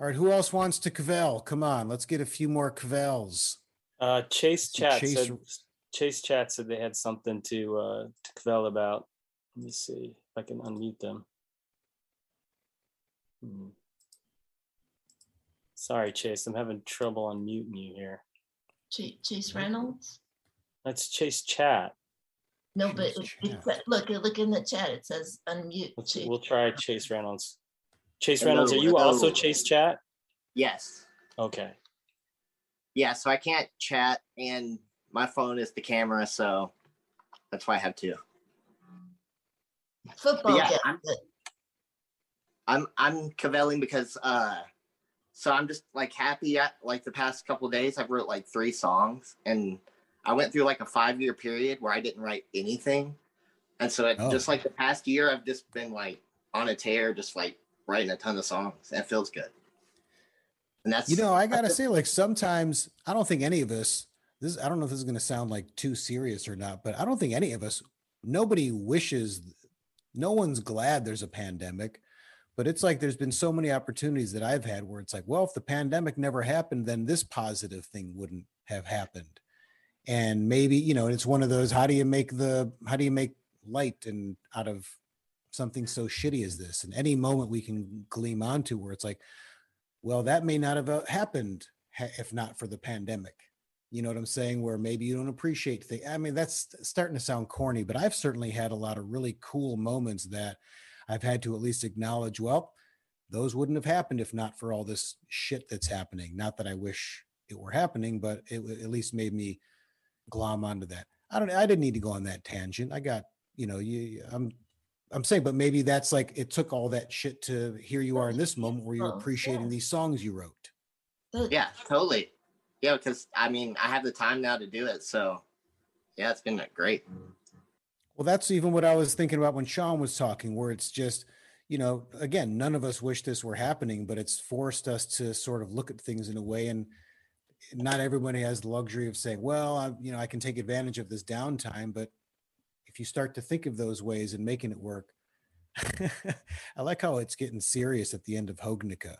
All right. Who else wants to kvell? Come on. Let's get a few more kvells. Uh, Chase Chat Chase- said Chase Chat said they had something to uh, to kvell about. Let me see if I can unmute them. Hmm. Sorry, Chase, I'm having trouble unmuting you here. Chase, Chase Reynolds. That's Chase Chat. No, but it, it, sa- look, look in the chat. It says unmute. Let's, Chase. we'll try Chase Reynolds. Chase Hello, Reynolds, are you also. Chase Chat? Yes. Okay. Yeah, so I can't chat and my phone is the camera, so that's why I have two. Football. yeah, gets I'm- it. I'm I'm kvelling because uh so I'm just like happy at like the past couple of days I've wrote like three songs and I went through like a five year period where I didn't write anything. And so it, Oh. just like the past year I've just been like on a tear, just like writing a ton of songs. And it feels good. And that's You know, I gotta say, like sometimes I don't think any of us. This I don't know if this is gonna sound like too serious or not, but I don't think any of us. Nobody wishes. No one's glad there's a pandemic, but it's like there's been so many opportunities that I've had where it's like, well, if the pandemic never happened, then this positive thing wouldn't have happened. And maybe you know, it's one of those. How do you make the? How do you make light and out of something so shitty as this? And any moment we can gleam onto where it's like, well, that may not have uh, happened if not for the pandemic. You know what I'm saying? Where maybe you don't appreciate things. I mean, that's starting to sound corny, but I've certainly had a lot of really cool moments that I've had to at least acknowledge. Well, those wouldn't have happened if not for all this shit that's happening. Not that I wish it were happening, but it at least made me glom onto that. I don't. I didn't need to go on that tangent. I got you know. You. I'm. I'm saying, but maybe that's like it took all that shit to here you are in this moment where you're Oh, appreciating these songs you wrote. Oh, yeah, totally. Yeah, because I mean, I have the time now to do it. So, yeah, it's been great. Well, that's even what I was thinking about when Sean was talking, where it's just, you know, again, none of us wish this were happening, but it's forced us to sort of look at things in a way. And not everybody has the luxury of saying, well, I, you know, I can take advantage of this downtime. But if you start to think of those ways and making it work, <laughs> I like how it's getting serious at the end of Hognica.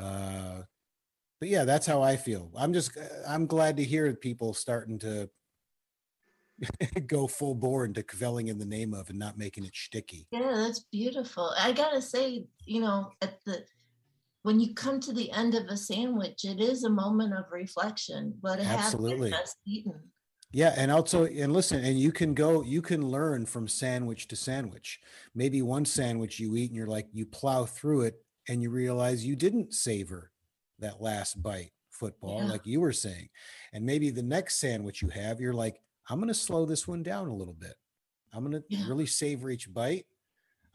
Uh, but yeah, that's how I feel. I'm just, I'm glad to hear people starting to <laughs> go full bore into kvelling in the name of and not making it sticky. Yeah, that's beautiful. I gotta say, you know, at the when you come to the end of a sandwich, it is a moment of reflection. What have Absolutely. you just eaten? Yeah, and also and listen, and you can go, you can learn from sandwich to sandwich. Maybe one sandwich you eat and you're like, you plow through it and you realize you didn't savor that last bite football, Yeah. like you were saying. And maybe the next sandwich you have, you're like, I'm gonna slow this one down a little bit. I'm gonna really savor each bite.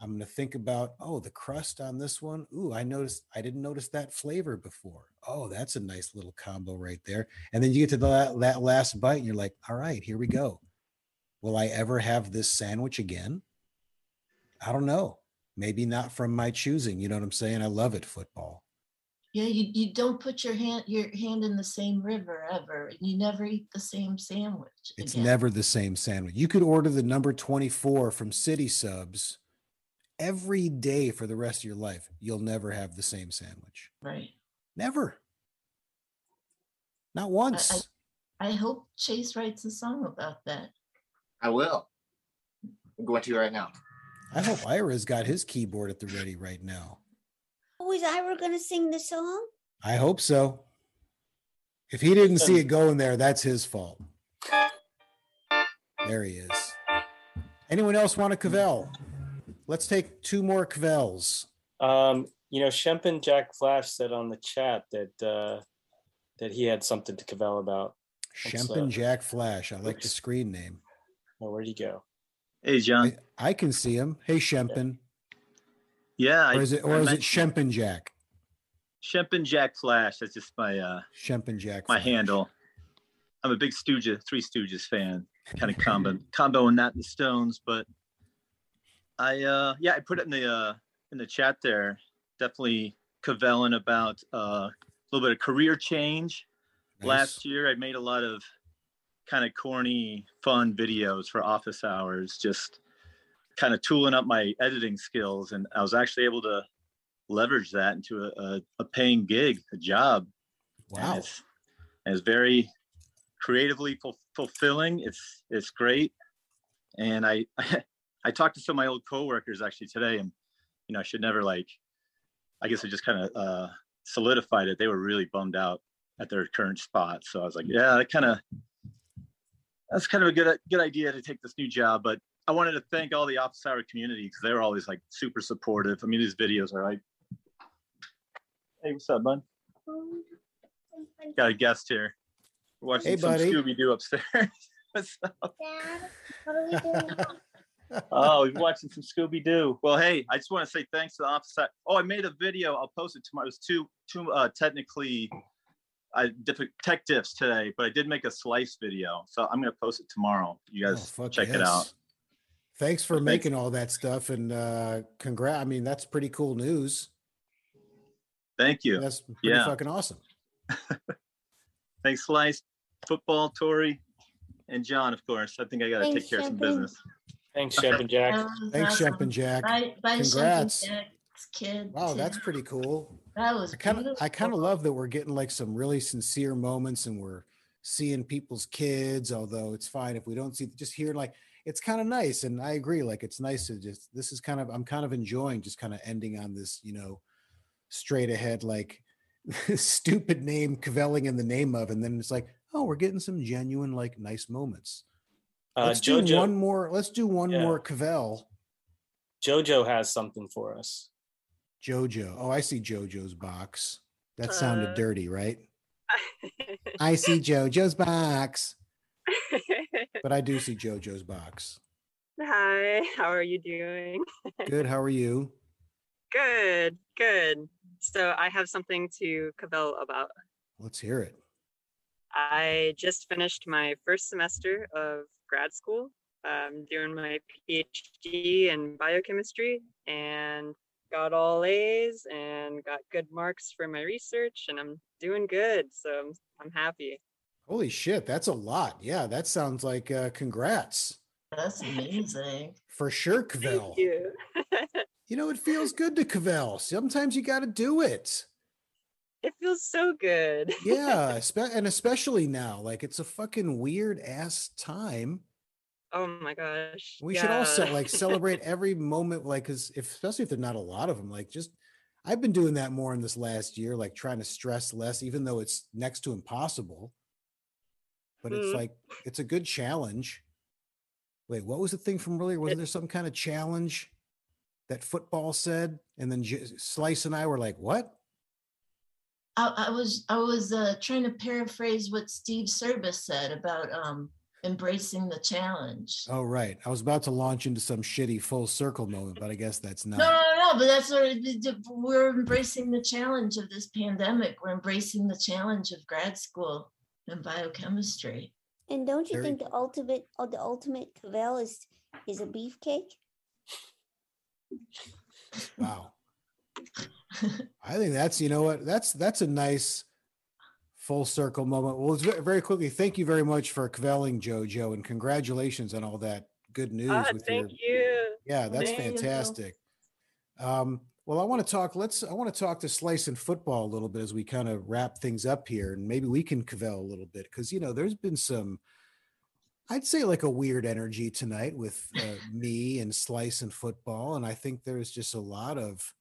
I'm gonna think about, oh, the crust on this one. Ooh, I noticed I didn't notice that flavor before. Oh, that's a nice little combo right there. And then you get to the, that last bite, and you're like, all right, here we go. Will I ever have this sandwich again? I don't know. Maybe not from my choosing. You know what I'm saying? I love it, football. Yeah, you, you don't put your hand your hand in the same river ever. and You never eat the same sandwich. It's again. never the same sandwich. You could order the number 24 from City Subs every day for the rest of your life. You'll never have the same sandwich. right. Never. Not I, once. I, I hope Chase writes a song about that. I will. I'm going to you right now. I hope Ira's got his keyboard at the ready right now. Is Ira gonna sing the song? I hope so. If he didn't see it going there, that's his fault. There he is. Anyone else want a Kvell? Let's take two more Kvells. Um, you know, Shempin Jack Flash said on the chat that uh, that he had something to kvell about. Let's, Shempin uh, Jack Flash. I like the screen name. Oh, where'd he go? Hey, John. I, I can see him. Hey, Shempin. Yeah. Or is it or is it Shempin Jack? Shempin Jack Flash? That's just my uh Shempin Jack. my Flash. handle. I'm a big Stooge, Three Stooges fan. Kind of <laughs> combo comboing that in the Stones, but I uh yeah, I put it in the uh in the chat there. Definitely kvelling about uh, a little bit of career change. Last year, I made a lot of kind of corny, fun videos for office hours, just kind of tooling up my editing skills, and I was actually able to leverage that into a, a, a paying gig, a job. Wow. And it's, and it's very creatively ful- fulfilling. It's it's great, and I <laughs> I talked to some of my old coworkers actually today, and you know I should never like, I guess I just kind of uh, solidified it. They were really bummed out at their current spot, so I was like, yeah, that kind of that's kind of a good good idea to take this new job, but. I wanted to thank all the office hour community because they were always like super supportive. I mean, these videos are like, hey, what's up, bud? Got a guest here. We're watching Hey, some buddy. Scooby Doo upstairs. <laughs> what's up? <laughs> Oh, we're watching some Scooby Doo. Well, hey, I just want to say thanks to the office. Hour- Oh, I made a video. I'll post it tomorrow. It was two, two uh, technically uh, diff- tech diffs today, but I did make a slice video, so I'm gonna post it tomorrow. You guys Oh, fuck check it out. Thanks for Thanks. making all that stuff and uh congrats. I mean, that's pretty cool news. Thank you. That's pretty Yeah. fucking awesome. <laughs> Thanks, Slice, Football, Tori, and John, of course. I think I got to Thanks, take care of some Champion. business. Thanks, Shempin Jack. That was Thanks, awesome. Shempin Jack. Bye, bye, Shempin Congrats. Jack's kid. Wow, too. that's pretty cool. That was I kind of I kind of beautiful. love that we're getting like some really sincere moments and we're seeing people's kids, although it's fine if we don't see just hear like it's kind of nice. And I agree, like it's nice to just this is kind of I'm kind of enjoying just kind of ending on this, you know, straight ahead, like <laughs> stupid name kvelling in the name of, and then it's like, oh, we're getting some genuine, like nice moments. Uh, let's do Jojo- one more, let's do one Yeah. more kvell. Jojo has something for us. Jojo. Oh, I see Jojo's box. That sounded Uh, dirty, right? <laughs> I see Jojo's box. <laughs> But I do see Jojo's box. Hi, <laughs> how are you doing? Good. How are you? good, good. So I have something to kvell about. Let's hear it. I just finished my first semester of grad school. I'm doing my PhD in biochemistry and got all A's and got good marks for my research and I'm doing good. So I'm, I'm happy. Holy shit, that's a lot. Yeah, that sounds like uh, congrats. That's amazing. For sure, Kvell. Thank you. You know, it feels good to Kvell. Sometimes you got to do it. It feels so good. <laughs> Yeah, espe- and especially now, like it's a fucking weird ass time. Oh my gosh. We should all ce- yeah. like celebrate <laughs> every moment, like, cause if especially if there're not a lot of them, like just I've been doing that more in this last year, like trying to stress less, even though it's next to impossible. But it's Mhm. like it's a good challenge. Wait, what was the thing from earlier? Wasn't there some kind of challenge that football said? And then J- Slice and I were like, "What?" I, I was I was uh, trying to paraphrase what Steve Service said about um, embracing the challenge. Oh, right. I was about to launch into some shitty full circle moment, but I guess that's not. No, no, no, but that's what it, it- we're embracing the challenge of this pandemic. We're embracing the challenge of grad school in biochemistry. And don't you Very- think the ultimate or the ultimate Kvell is is a beefcake? Wow. I think that's you know what that's that's a nice full circle moment. Well, very quickly. Thank you very much for kvelling JoJo and congratulations on all that good news. Ah, with thank your, you. Yeah, that's Thank you. fantastic. Um, well, I want to talk. Let's. I want to talk to Slice and Football a little bit as we kind of wrap things up here, and maybe we can kvell a little bit because you know there's been some. I'd say like a weird energy tonight with uh, me and Slice and Football, and I think there's just a lot of,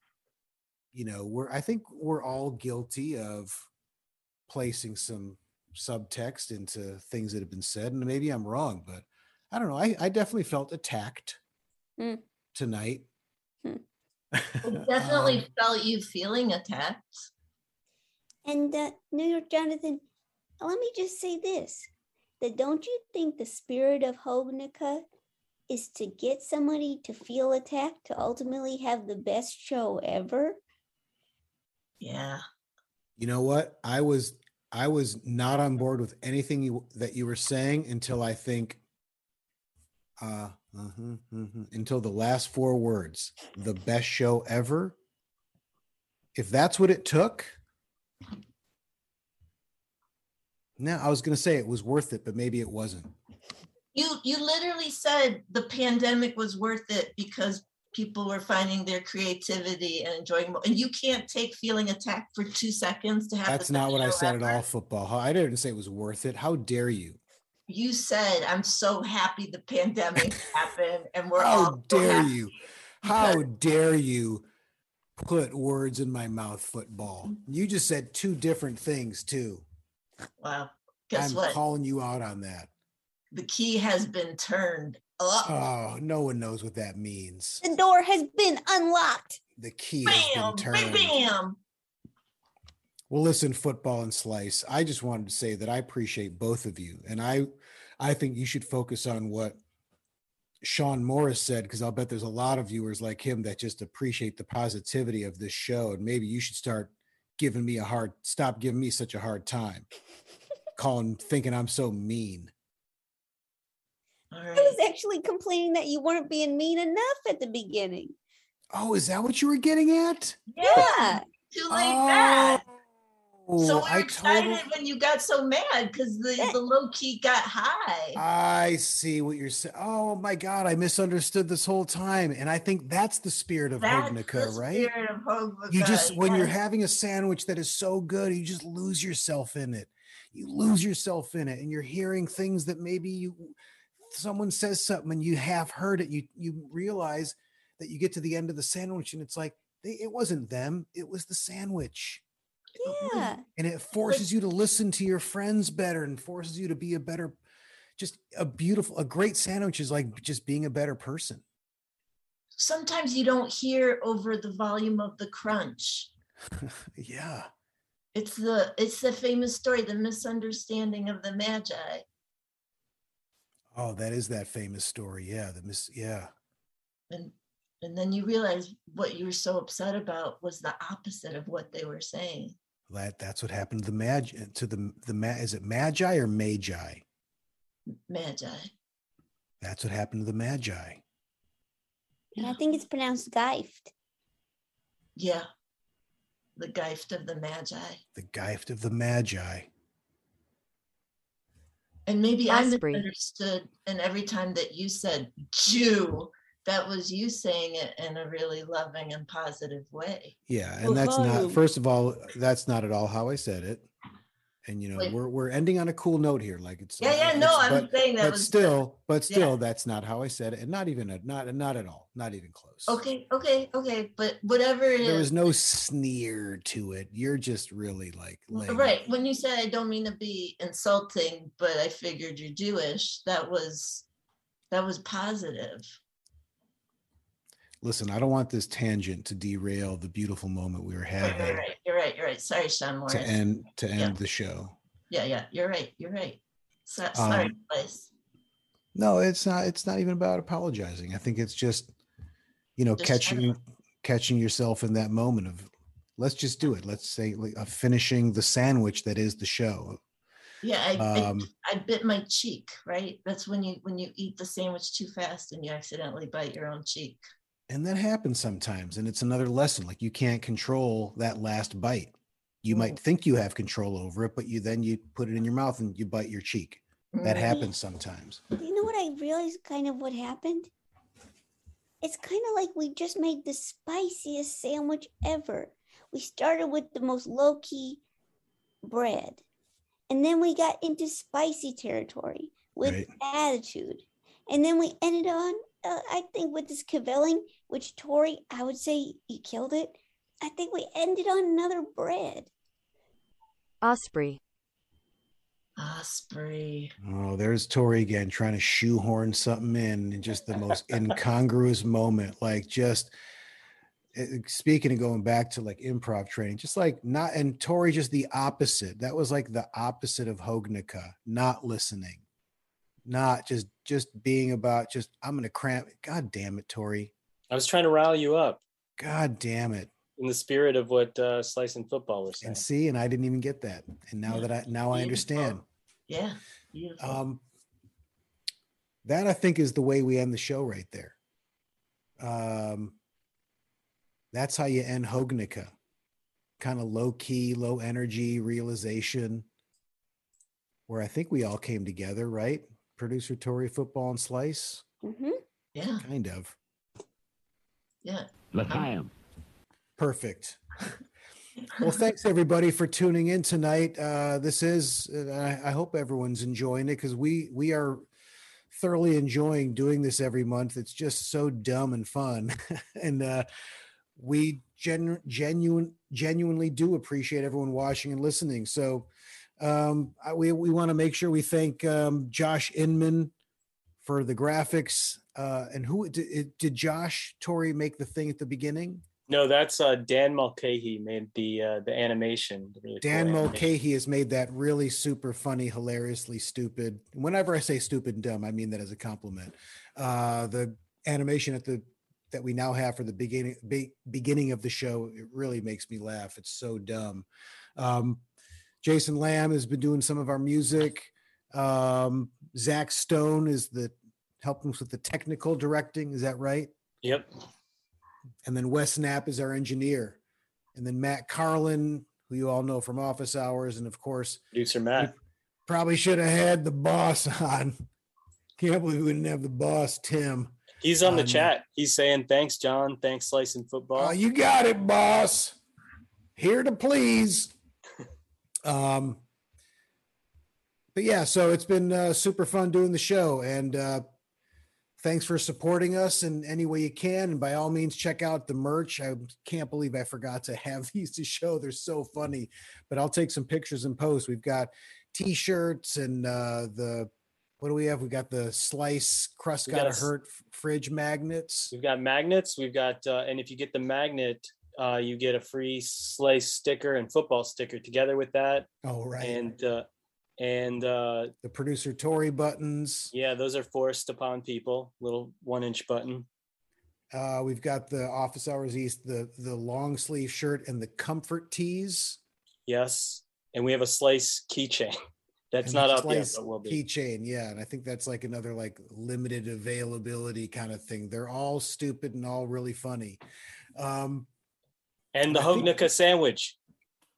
you know, we're. I think we're all guilty of placing some subtext into things that have been said, and maybe I'm wrong, but I don't know. I, I definitely felt attacked Mm. tonight. <laughs> I definitely Um, felt you feeling attacked. And uh, New York Jonathan, let me just say this: that don't you think the spirit of Hognica is to get somebody to feel attacked to ultimately have the best show ever? Yeah. You know what? I was I was not on board with anything you that you were saying until I think uh mhm, mhm, until the last four words. The best show ever. If that's what it took. No, I was going to say it was worth it, but maybe it wasn't. You you literally said the pandemic was worth it because people were finding their creativity and enjoying more. And you can't take feeling attacked for two seconds to have That's not what I said at all, football. I didn't say it was worth it. How dare you? You said I'm so happy the pandemic <laughs> happened and we're How all so dare happy." you? How dare you put words in my mouth, football? Mm-hmm. You just said two different things too. Wow. Guess I'm what? calling you out on that. the key has been turned up. Oh, no one knows what that means. The door has been unlocked. The key bam, has been bam, turned. bam. Well, listen, football and slice. I just wanted to say that I appreciate both of you, and I, I think you should focus on what Sean Morris said because I'll bet there's a lot of viewers like him that just appreciate the positivity of this show, and maybe you should start giving me a hard stop giving me such a hard time, calling thinking I'm so mean. I was actually complaining that you weren't being mean enough at the beginning. Oh, is that what you were getting at? Yeah. Too late oh. bad. So we were I excited totally. when you got so mad because the, eh. the low key got high. I see what you're saying. Oh my God, I misunderstood this whole time. And I think that's the spirit of That's Hognica, right? spirit of Hognica, You just, when you're having a sandwich that is so good, you just lose yourself in it. You lose yourself in it, and you're hearing things that maybe you, someone says something and you have heard it. You you realize that you get to the end of the sandwich and it's like they, it wasn't them, it was the sandwich. Yeah. And it forces you to listen to your friends better and forces you to be a better, just a beautiful, a great sandwich is like just being a better person. Sometimes you don't hear over the volume of the crunch. <laughs> yeah. It's the it's the famous story, the misunderstanding of the Magi. Oh, that is that famous story. Yeah. The mis Yeah. And and then you realize what you were so upset about was the opposite of what they were saying. That that's what happened to the mag to the the ma is it magi or magi? Magi. That's what happened to the magi. And I think it's pronounced Geift. Yeah. The gift of the Magi. The gift of the magi. And maybe I Osprey. misunderstood. And every time that you said Jew, that was you saying it in a really loving and positive way. Yeah, and that's not first of all, that's not at all how I said it. And you know, Wait. we're we're ending on a cool note here. Like it's Yeah, uh, yeah, it's- no, I'm saying that but was good. still, but Yeah. still, that's not how I said it, and not even a, not not at all, not even close. Okay, okay, okay. But whatever it There is. was no sneer to it. You're just really like, laying Right. When you said I don't mean to be insulting, but I figured you're Jewish, that was that was positive. Listen, I don't want this tangent to derail the beautiful moment we were having right, right. You're right. You're right. Sorry, Sean Morris. to end to end Yeah. the show. Yeah, yeah. You're right. You're right. So, sorry, Um, guys. No, it's not. It's not even about apologizing. I think it's just, you know, Just catching catching yourself in that moment of, let's just do it. Let's say like, uh, finishing the sandwich that is the show. Yeah, I, I, Um, I bit my cheek, right? That's when you when you eat the sandwich too fast and you accidentally bite your own cheek. And that happens sometimes and it's another lesson like you can't control that last bite you might think you have control over it but you then you put it in your mouth and you bite your cheek that Mhm. happens sometimes You know what I realized kind of what happened? It's kind of like we just made the spiciest sandwich ever. We started with the most low key bread, and then we got into spicy territory with Right. attitude. And then we ended on, uh, I think, with this kvelling, which Tori, I would say you killed it. I think we ended on another bread. Osprey. Osprey. oh there's tori again trying to shoehorn something in in just the most <laughs> incongruous moment like just eh, speaking and going back to like improv training just like not and tori just the opposite that was like the opposite of hognica not listening not just just being about just i'm gonna cramp god damn it tori. I was trying to rile you up. God damn it. In the spirit of what uh, Slice and Football was saying. and see and i didn't even get that. And now that i now i understand. Yeah. Beautiful. um that i think is the way we end the show right there. Um that's how you end hognica kind of low key low energy realization where i think we all came together right producer tori football and slice Mm-hmm. Yeah. kind of Yeah. L'chaim. Perfect. Well, thanks everybody for tuning in tonight. Uh, this is, uh, I, I hope everyone's enjoying it because we we are thoroughly enjoying doing this every month. It's just so dumb and fun, <laughs> and uh, we gen, genuine genuinely do appreciate everyone watching and listening. So um, I, we we want to make sure we thank um, Josh Inman for the graphics. Uh, and who did, did Josh Tori make the thing at the beginning? No, that's uh, Dan Mulcahy made the uh, the animation. the really cool Dan animation. Mulcahy has made that really super funny, hilariously stupid. Whenever I say stupid and dumb, I mean that as a compliment. Uh, the animation at the that we now have for the beginning be, beginning of the show, it really makes me laugh. It's so dumb. Um, Jason Lamb has been doing some of our music. Um, Zach Stone is the helping us with the technical directing. Is that right? Yep. And then Wes Knapp is our engineer. And then Matt Carlin, who you all know from Office Hours, and of course, producer Matt. Probably should have had the boss <laughs> on. Can't believe we didn't have the boss, Tim. He's on the Um, chat. He's saying thanks, John. Thanks, Slicing Football. Oh, you got it, boss. Here to please. Um, but yeah, so it's been uh, super fun doing the show, and uh, thanks for supporting us in any way you can. And by all means, check out the merch. I can't believe I forgot to have <laughs> these to show. They're so funny, but I'll take some pictures and post. We've got t-shirts and uh, the what do we have? We got the slice crust got to hurt fridge magnets. We've got magnets. We've got, uh, and if you get the magnet, uh, you get a free Slice sticker and football sticker together with that. Oh, right. And uh, and uh, the producer Tory buttons. Yeah, those are forced upon people. Little one inch button. Uh, we've got the Office Hours East, the the long sleeve shirt, and the comfort tees. Yes, and we have a Slice keychain. <laughs> That's and not up yet, but will be. Keychain, yeah, and I think that's like another like limited availability kind of thing. They're all stupid and all really funny. Um, And the Hognica sandwich.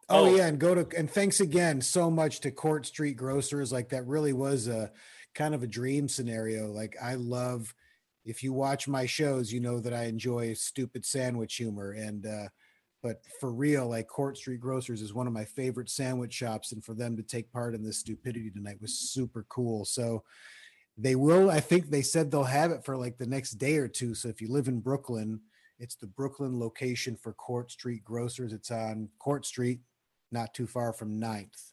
Oh, Oh. yeah, and go to and thanks again so much to Court Street Grocers. Like that really was a kind of a dream scenario. Like I love if you watch my shows, you know that I enjoy stupid sandwich humor and uh but for real, like Court Street Grocers is one of my favorite sandwich shops, and for them to take part in this stupidity tonight was super cool. So they will, I think they said they'll have it for like the next day or two. So if you live in Brooklyn, it's the Brooklyn location for Court Street Grocers. It's on Court Street, not too far from 9th.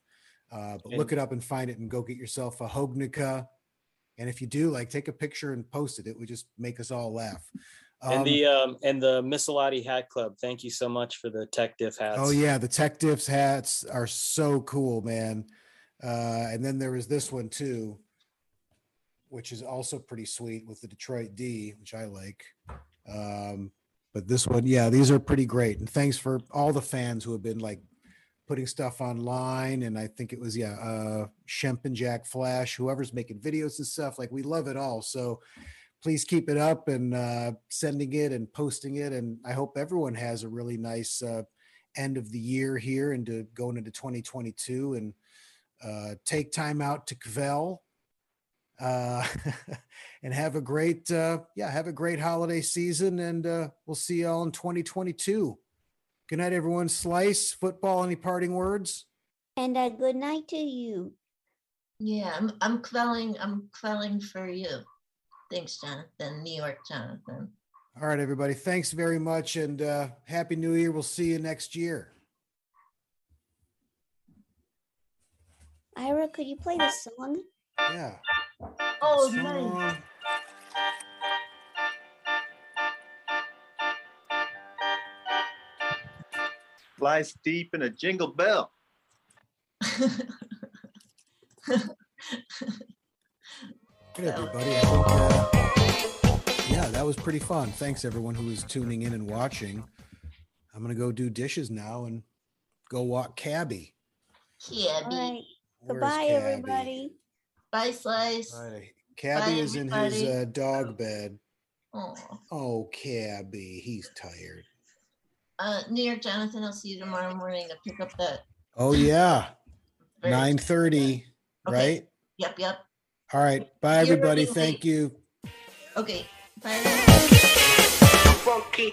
Uh, but look it up and find it and go get yourself a Hognica. And if you do, like take a picture and post it. It would just make us all laugh. <laughs> and Um, the um and the Missalati Hat Club. Thank you so much for the tech diff hats. Oh yeah, the Tech Diffs hats are so cool, man. Uh, and then there was this one too, which is also pretty sweet with the Detroit D, which I like. Um, but this one, yeah, these are pretty great. And thanks for all the fans who have been like putting stuff online, and I think it was yeah, uh, Shemp and Jack Flash, whoever's making videos and stuff. Like we love it all. So please keep it up and uh, sending it and posting it. And I hope everyone has a really nice uh, end of the year here into going into 2022 and uh, take time out to kvell uh, <laughs> and have a great uh, yeah have a great holiday season and uh, we'll see you all in 2022 good night everyone slice football any parting words And a good night to you. Yeah, I'm I'm kvelling I'm kvelling for you. Thanks, Jonathan. New York, Jonathan. all right everybody thanks very much and uh, happy new year we'll see you next year Ira, could you play the song? yeah Oh, Song. nice. Flies deep in a jingle bell. Good, everybody. I think, uh, yeah, that was pretty fun. Thanks, everyone who is tuning in and watching. I'm going to go do dishes now and go walk Cabby. Cabby. All right. Where's Goodbye, Cabby? everybody. Bye, Slice. All right. Cabby Bye, is in his everybody. uh, dog bed. Oh. Oh, Cabby. He's tired. Uh, New York, Jonathan. I'll see you tomorrow morning to pick up that. Oh, yeah. <coughs> Very 930, Okay. right? Yep, yep. All right. Bye, You're everybody. running Thank you. Okay. Bye. Funky.